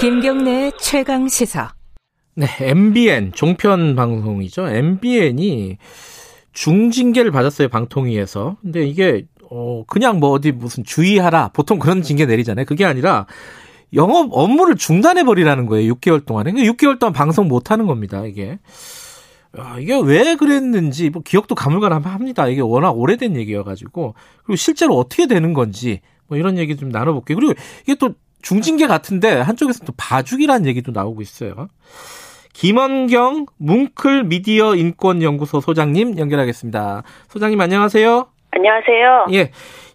김경래 최강 시사. 네, MBN 종편 방송이죠. MBN이 중징계를 받았어요 방통위에서. 근데 이게 어 그냥 뭐 어디 무슨 주의하라 보통 그런 징계 내리잖아요. 그게 아니라 영업 업무를 중단해 버리라는 거예요. 6개월 동안에. 6개월 그러니까 동안 방송 못 하는 겁니다. 이게. 아, 이게 왜 그랬는지 뭐 기억도 가물가물합니다. 이게 워낙 오래된 얘기여 가지고 그리고 실제로 어떻게 되는 건지 뭐 이런 얘기 좀 나눠 볼게요. 그리고 이게 또 중징계 같은데 한쪽에서 또 봐주기라는 얘기도 나오고 있어요. 김원경 뭉클 미디어 인권연구소 소장님 연결하겠습니다. 소장님 안녕하세요. 안녕하세요. 예.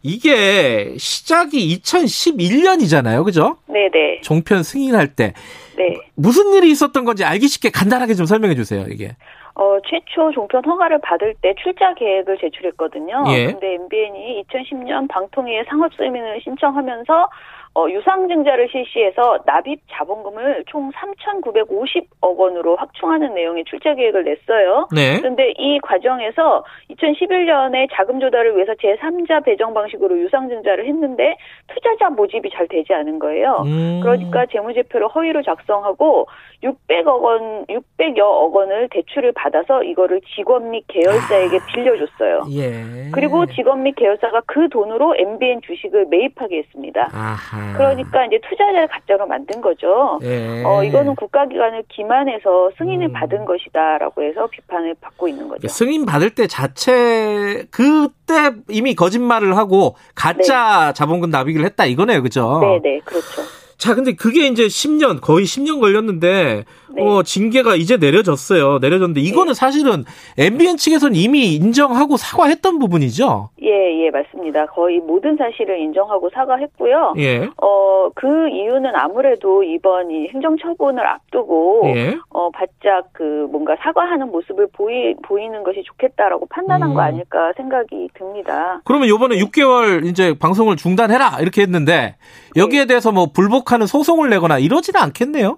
이게 시작이 2011년이잖아요. 그죠? 네네. 종편 승인할 때. 네. 무슨 일이 있었던 건지 알기 쉽게 간단하게 좀 설명해 주세요, 이게. 어, 최초 종편 허가를 받을 때 출자 계획을 제출했거든요. 예. 근데 MBN이 2010년 방통위에 상업 승인을 신청하면서 어, 유상증자를 실시해서 납입 자본금을 총 3,950억 원으로 확충하는 내용의 출자 계획을 냈어요. 네. 그런데 이 과정에서 2011년에 자금 조달을 위해서 제3자 배정 방식으로 유상증자를 했는데 투자자 모집이 잘 되지 않은 거예요. 음. 그러니까 재무제표를 허위로 작성하고 600억 원, 600여억 원을 대출을 받아서 이거를 직원 및 계열사에게 아. 빌려줬어요. 예. 그리고 직원 및 계열사가 그 돈으로 MBN 주식을 매입하게 했습니다. 아하. 그러니까 이제 투자자를 가짜로 만든 거죠. 예. 어, 이거는 국가기관을 기만해서 승인을 음. 받은 것이다라고 해서 비판을 받고 있는 거죠. 승인 받을 때 자체 그때 이미 거짓말을 하고 가짜 자본금 납입을 했다 이거네요, 그죠? 네, 네, 그렇죠. 자, 근데 그게 이제 10년, 거의 10년 걸렸는데, 네. 어, 징계가 이제 내려졌어요. 내려졌는데, 이거는 사실은 MBN 측에서는 이미 인정하고 사과했던 부분이죠? 예, 예, 맞습니다. 거의 모든 사실을 인정하고 사과했고요. 예. 어, 그 이유는 아무래도 이번 이 행정처분을 앞두고, 예. 어, 바짝 그 뭔가 사과하는 모습을 보이, 보이는 것이 좋겠다라고 판단한 음. 거 아닐까 생각이 듭니다. 그러면 요번에 6개월 이제 방송을 중단해라! 이렇게 했는데, 여기에 대해서 뭐 불복하는 소송을 내거나 이러지는 않겠네요?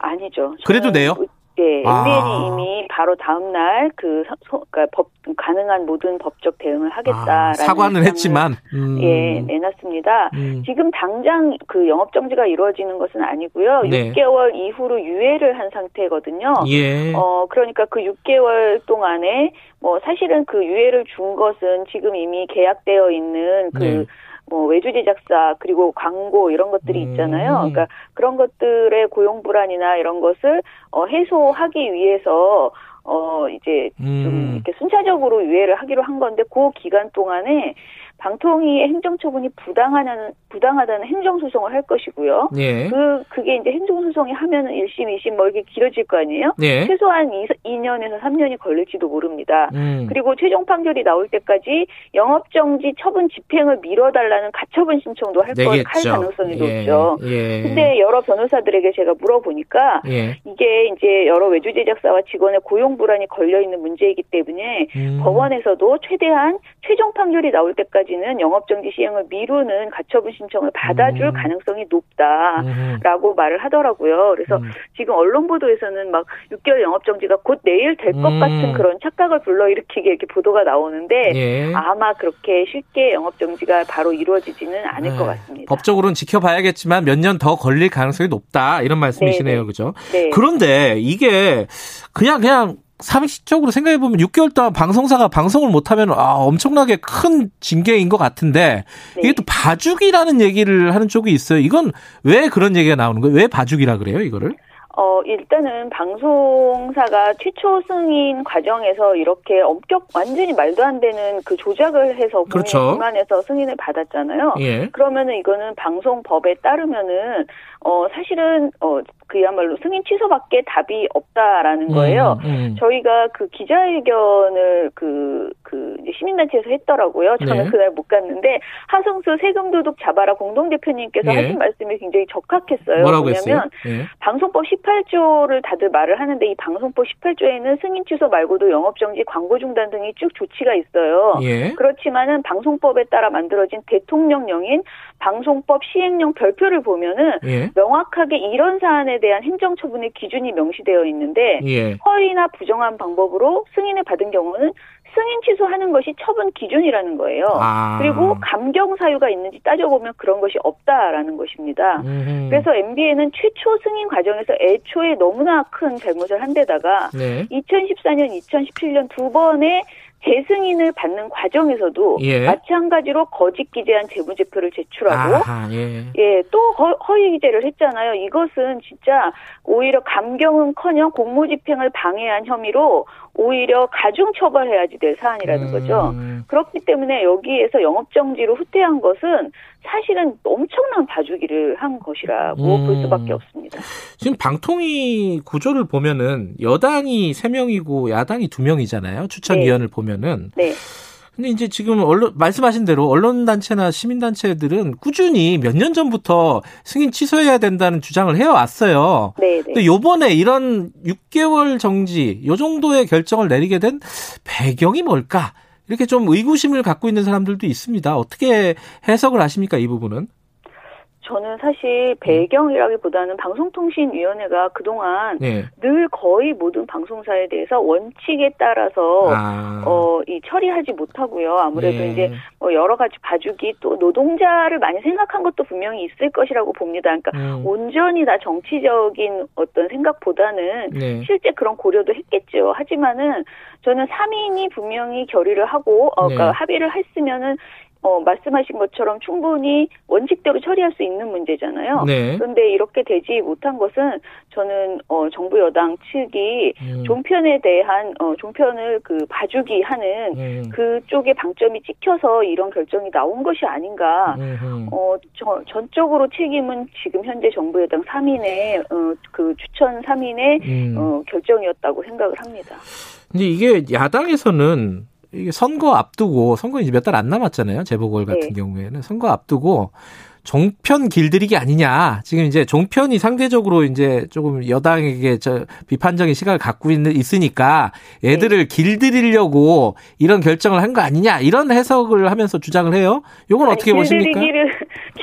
아니죠. 그래도 돼요? 예, MBN이 아. 이미 바로 다음 날그 그러니까 법 가능한 모든 법적 대응을 하겠다라는 아, 사과는 했지만, 음. 예 내놨습니다. 음. 지금 당장 그 영업 정지가 이루어지는 것은 아니고요. 네. 6개월 이후로 유예를 한 상태거든요. 예. 어 그러니까 그 6개월 동안에 뭐 사실은 그 유예를 준 것은 지금 이미 계약되어 있는 그 네. 뭐 외주 제작사 그리고 광고 이런 것들이 음. 있잖아요. 그러니까 그런 것들의 고용 불안이나 이런 것을 어 해소하기 위해서 어 이제 좀 음. 이렇게 순차적으로 유예를 하기로 한 건데 그 기간 동안에 방통위의 행정처분이 부당하다는 부당하다는 행정소송을 할 것이고요. 예. 그 그게 이제 행정소송이 하면은 1심, 2심 뭐 이렇게 길어질 거 아니에요? 예. 최소한 2, 2년에서 3년이 걸릴지도 모릅니다. 음. 그리고 최종 판결이 나올 때까지 영업정지 처분 집행을 미뤄달라는 가처분 신청도 할, 거, 할. 가능성이 예. 높죠. 예. 근데 여러 변호사들에게 제가 물어보니까 예. 이게 이제 여러 외주 제작사와 직원의 고용 불안이 걸려 있는 문제이기 때문에 음. 법원에서도 최대한 최종 판결이 나올 때까지 는 영업정지 시행을 미루는 가처분 신청을 받아줄 음. 가능성이 높다라고 음. 말을 하더라고요. 그래서 음. 지금 언론 보도에서는 막 6개월 영업정지가 곧 내일 될것 음. 같은 그런 착각을 불러일으키게 이렇게 보도가 나오는데 예. 아마 그렇게 쉽게 영업정지가 바로 이루어지지는 않을 것 네. 같습니다. 법적으로는 지켜봐야겠지만 몇 년 더 걸릴 가능성이 높다 이런 말씀이시네요, 네, 네. 그죠? 네. 그런데 이게 그냥 그냥 상식적으로 생각해 보면 6개월 동안 방송사가 방송을 못하면 아 엄청나게 큰 징계인 것 같은데 네. 이게 또 봐주기라는 얘기를 하는 쪽이 있어요. 이건 왜 그런 얘기가 나오는 거예요? 왜 봐주기라 그래요, 이거를? 어, 일단은 방송사가 최초 승인 과정에서 이렇게 엄격, 완전히 말도 안 되는 그 조작을 해서 그렇죠. 기만해서 승인을 받았잖아요. 예. 그러면은 이거는 방송법에 따르면은, 어, 사실은, 어, 그야말로 승인 취소밖에 답이 없다라는 거예요. 음, 음. 저희가 그 기자회견을 그, 그, 시민단체에서 했더라고요. 저는 네. 그날 못 갔는데, 하성수 세금 도둑 잡아라 공동대표님께서 예. 하신 말씀이 굉장히 적합했어요. 뭐라고 뭐냐면, 했어요? 예. 방송법 18조를 다들 말을 하는데 이 방송법 18조에는 승인 취소 말고도 영업정지, 광고 중단 등이 쭉 조치가 있어요. 예. 그렇지만은 방송법에 따라 만들어진 대통령령인 방송법 시행령 별표를 보면은 예. 명확하게 이런 사안에 대한 행정처분의 기준이 명시되어 있는데 예. 허위나 부정한 방법으로 승인을 받은 경우는 승인 취소하는 것이 처분 기준이라는 거예요. 아. 그리고 감경 사유가 있는지 따져보면 그런 것이 없다라는 것입니다. 음흠. 그래서 MBN은 최초 승인 과정에서 애초에 너무나 큰 잘못을 한 데다가 네. 2014년, 2017년 두 번의 재승인을 받는 과정에서도 예. 마찬가지로 거짓 기재한 재무제표를 제출하고 아하, 예. 예, 또 허 위 기재를 했잖아요. 이것은 진짜 오히려 감경은커녕 공무집행을 방해한 혐의로 오히려 가중 처벌해야지 될 사안이라는 음. 거죠. 그렇기 때문에 여기에서 영업정지로 후퇴한 것은 사실은 엄청난 봐주기를 한 것이라고 음. 볼 수밖에 없습니다. 지금 방통위 구조를 보면은 여당이 3명이고 야당이 2명이잖아요. 추천위원을 네. 보면은. 네. 근데 이제 지금 언론 말씀하신 대로 언론 단체나 시민 단체들은 꾸준히 몇 년 전부터 승인 취소해야 된다는 주장을 해 왔어요. 네, 네. 근데 요번에 이런 6개월 정지 요 정도의 결정을 내리게 된 배경이 뭘까? 이렇게 좀 의구심을 갖고 있는 사람들도 있습니다. 어떻게 해석을 하십니까, 이 부분은? 저는 사실 배경이라기보다는 방송통신위원회가 그동안 네. 늘 거의 모든 방송사에 대해서 원칙에 따라서 아. 어 이 처리하지 못하고요. 아무래도 네. 이제 뭐 여러 가지 봐주기 또 노동자를 많이 생각한 것도 분명히 있을 것이라고 봅니다. 그러니까 음. 온전히 다 정치적인 어떤 생각보다는 네. 실제 그런 고려도 했겠죠. 하지만은 저는 3인이 분명히 결의를 하고 어, 그러니까 네. 합의를 했으면은 어, 말씀하신 것처럼 충분히 원칙대로 처리할 수 있는 문제잖아요. 네. 그런데 이렇게 되지 못한 것은 저는 어, 정부 여당 측이 음. 종편에 대한 어, 종편을 그 봐주기 하는 음. 그쪽에 방점이 찍혀서 이런 결정이 나온 것이 아닌가. 음. 어, 저, 전적으로 책임은 지금 현재 정부 여당 3인의 어, 그 추천 3인의 음. 어, 결정이었다고 생각을 합니다. 근데 이게 야당에서는 이게 선거 앞두고 선거 이제 몇 달 안 남았잖아요. 재보궐 같은 네. 경우에는 선거 앞두고 종편 길들이기 아니냐. 지금 이제 종편이 상대적으로 이제 조금 여당에게 저 비판적인 시각을 갖고 있는 있으니까 애들을 네. 길들이려고 이런 결정을 한 거 아니냐. 이런 해석을 하면서 주장을 해요. 요건 아니, 어떻게 보십니까? 길들이기를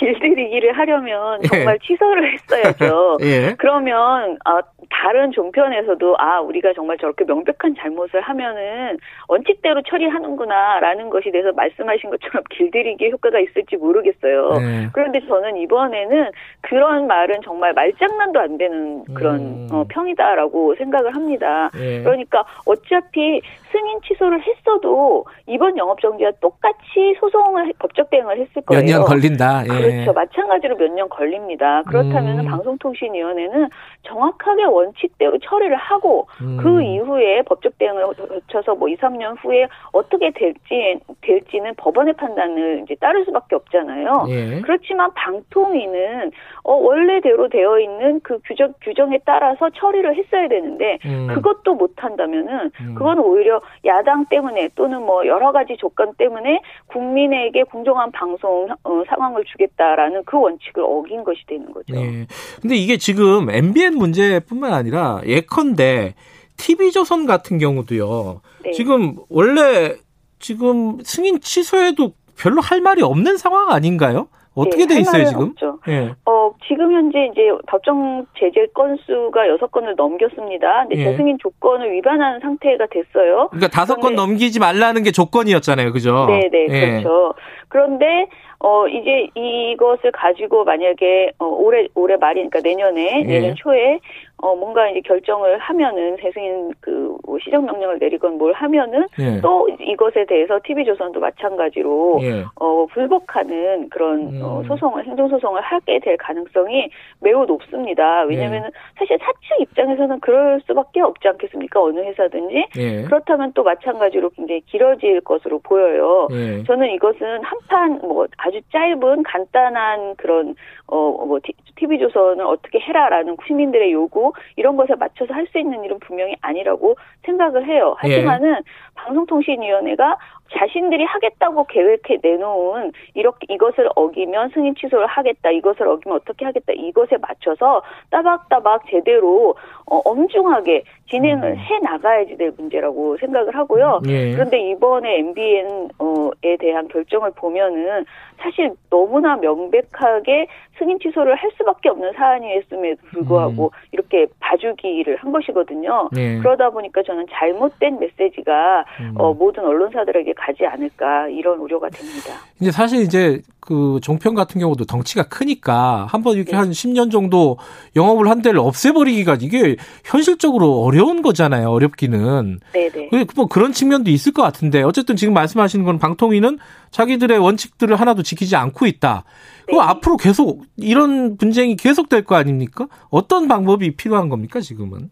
길들이기를 하려면 예. 정말 예. 취소를 했어야죠. <laughs> 예. 그러면 아 다른 종편에서도 아 우리가 정말 저렇게 명백한 잘못을 하면은 원칙대로 처리하는구나라는 것이 돼서 말씀하신 것처럼 <laughs> 길들이기 효과가 있을지 모르겠어요. 네. 그런데 저는 이번에는 그런 말은 정말 말장난도 안 되는 그런 음. 어, 평이다라고 생각을 합니다. 네. 그러니까 어차피 승인 취소를 했어도 이번 영업정지와 똑같이 소송을 법적 대응을 했을 거예요. 몇 년 걸린다. 예. 그렇죠. 마찬가지로 몇 년 걸립니다. 그렇다면 음. 방송통신위원회는 정확하게 원칙대로 처리를 하고 음. 그 이후에 법적 대응을 거쳐서 뭐 2, 3년 후에 어떻게 될지 될지는 법원의 판단을 이제 따를 수밖에 없잖아요. 예. 그렇지만 방통위는 어 원래대로 되어 있는 그 규정 규정에 따라서 처리를 했어야 되는데 음. 그것도 못 한다면은 음. 그건 오히려 야당 때문에 또는 뭐 여러 가지 조건 때문에 국민에게 공정한 방송 어, 상황을 주겠다라는 그 원칙을 어긴 것이 되는 거죠. 네. 근데 이게 지금 MBN 문제뿐만 아니라 예컨대 TV조선 같은 경우도요. 네. 지금 원래 지금 승인 취소해도 별로 할 말이 없는 상황 아닌가요? 어떻게 네, 돼 있어요 지금? 없죠. 네. 어 지금 현재 이제 법정 제재 건수가 여섯 건을 넘겼습니다. 근데 예. 재승인 조건을 위반하는 상태가 됐어요. 그러니까 다섯 건 넘기지 말라는 게 조건이었잖아요, 그죠? 네, 네, 예. 그렇죠. 그런데 어 이제 이것을 가지고 만약에 어 올해 올해 말이 그러니까 내년에 예. 내년 초에 어 뭔가 이제 결정을 하면은 세승인 그뭐 시정 명령을 내리건 뭘 하면은 예. 또 이것에 대해서 TV조선도 마찬가지로 예. 어 불복하는 그런 음. 어 소송을 행정 소송을 하게 될 가능성이 매우 높습니다. 왜냐면은 예. 사실 사측 입장에서는 그럴 수밖에 없지 않겠습니까? 어느 회사든지 예. 그렇다면 또 마찬가지로 굉장히 길어질 것으로 보여요. 예. 저는 이것은 한 판 뭐 아주 짧은 간단한 그런 어뭐 TV 조선을 어떻게 해라라는 시민들의 요구 이런 것에 맞춰서 할 수 있는 일은 분명히 아니라고 생각을 해요. 하지만은 예. 방송통신위원회가 자신들이 하겠다고 계획해 내놓은 이렇게 이것을 어기면 승인 취소를 하겠다. 이것을 어기면 어떻게 하겠다. 이것에 맞춰서 따박따박 제대로 어, 엄중하게 진행을 음. 해 나가야지 될 문제라고 생각을 하고요. 예. 그런데 이번에 MBN에 대한 결정을 보면은 사실 너무나 명백하게 승인 취소를 할 수밖에 없는 사안이었음에도 불구하고 음. 이렇게 봐주기를 한 것이거든요. 예. 그러다 보니까 저는 잘못된 메시지가 음. 어, 모든 언론사들에게 가지 않을까 이런 우려가 됩니다. 이제 사실 이제 그 종편 같은 경우도 덩치가 크니까 한번 이렇게 네. 한 10년 정도 영업을 한 데를 없애버리기가 이게 현실적으로 어려운 거잖아요. 어렵기는. 네네. 뭐 그런 측면도 있을 것 같은데 어쨌든 지금 말씀하시는 건 방통위는 자기들의 원칙들을 하나도 지키지 않고 있다. 네. 그 앞으로 계속 이런 분쟁이 계속될 거 아닙니까? 어떤 방법이 필요한 겁니까 지금은?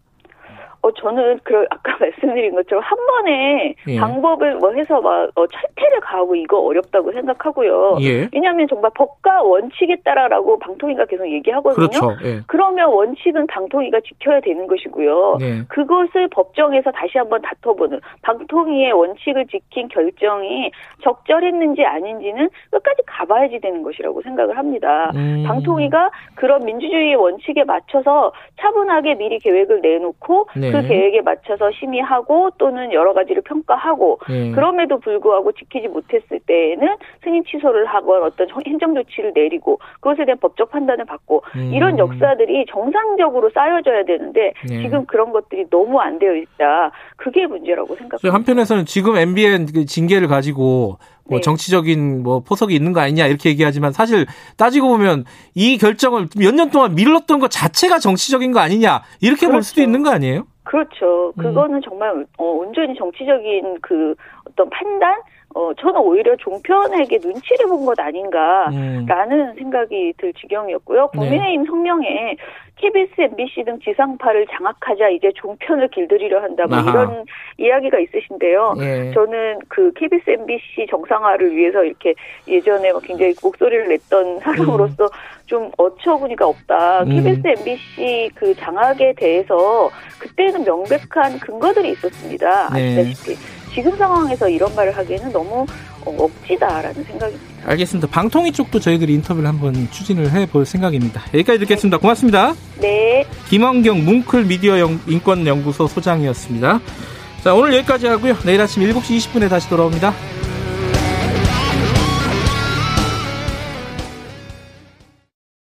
어, 저는 그 아까 <laughs> 말씀드린 것처럼 한 번에 예. 방법을 뭐 해서 막 어, 철퇴를 가하고 이거 어렵다고 생각하고요. 예. 왜냐하면 정말 법과 원칙에 따라라고 방통위가 계속 얘기하거든요. 그렇죠. 예. 그러면 원칙은 방통위가 지켜야 되는 것이고요. 예. 그것을 법정에서 다시 한번 다퉈보는 방통위의 원칙을 지킨 결정이 적절했는지 아닌지는 끝까지 가봐야지 되는 것이라고 생각을 합니다. 음. 방통위가 그런 민주주의의 원칙에 맞춰서 차분하게 미리 계획을 내놓고 네. 그 계획에 맞춰서 심의하고 또는 여러 가지를 평가하고 네. 그럼에도 불구하고 지키지 못했을 때에는 승인 취소를 하건 어떤 행정 조치를 내리고 그것에 대한 법적 판단을 받고 음. 이런 역사들이 정상적으로 쌓여져야 되는데 네. 지금 그런 것들이 너무 안 되어 있다. 그게 문제라고 생각합니다. 한편에서는 지금 MBN 그 징계를 가지고 뭐 네. 정치적인 뭐 포석이 있는 거 아니냐 이렇게 얘기하지만 사실 따지고 보면 이 결정을 몇 년 동안 밀렀던 것 자체가 정치적인 거 아니냐 이렇게 그렇죠. 볼 수도 그렇죠. 있는 거 아니에요? 그렇죠. 음. 그거는 음. 정말 어, 온전히 정치적인 그 어떤 판단 어, 저는 오히려 종편에게 눈치를 본 것 아닌가라는 음. 생각이 들 지경이었고요. 네. 국민의힘 네. 성명에 KBS, MBC 등 지상파를 장악하자 이제 종편을 길들이려 한다 뭐 이런 이야기가 있으신데요. 네. 저는 그 KBS, MBC 정상화를 위해서 이렇게 예전에 굉장히 목소리를 냈던 사람으로서 음. 좀 어처구니가 없다. 음. KBS, MBC 그 장악에 대해서 그때는 명백한 근거들이 있었습니다. 네. 아시다시피. 지금 상황에서 이런 말을 하기에는 너무 어, 억지다라는 생각입니다. 알겠습니다. 방통위 쪽도 저희들이 인터뷰를 한번 추진을 해볼 생각입니다. 여기까지 듣겠습니다. 고맙습니다. 네. 김원경 뭉클 미디어 인권연구소 소장이었습니다. 자, 오늘 여기까지 하고요. 내일 아침 7시 20분에 다시 돌아옵니다.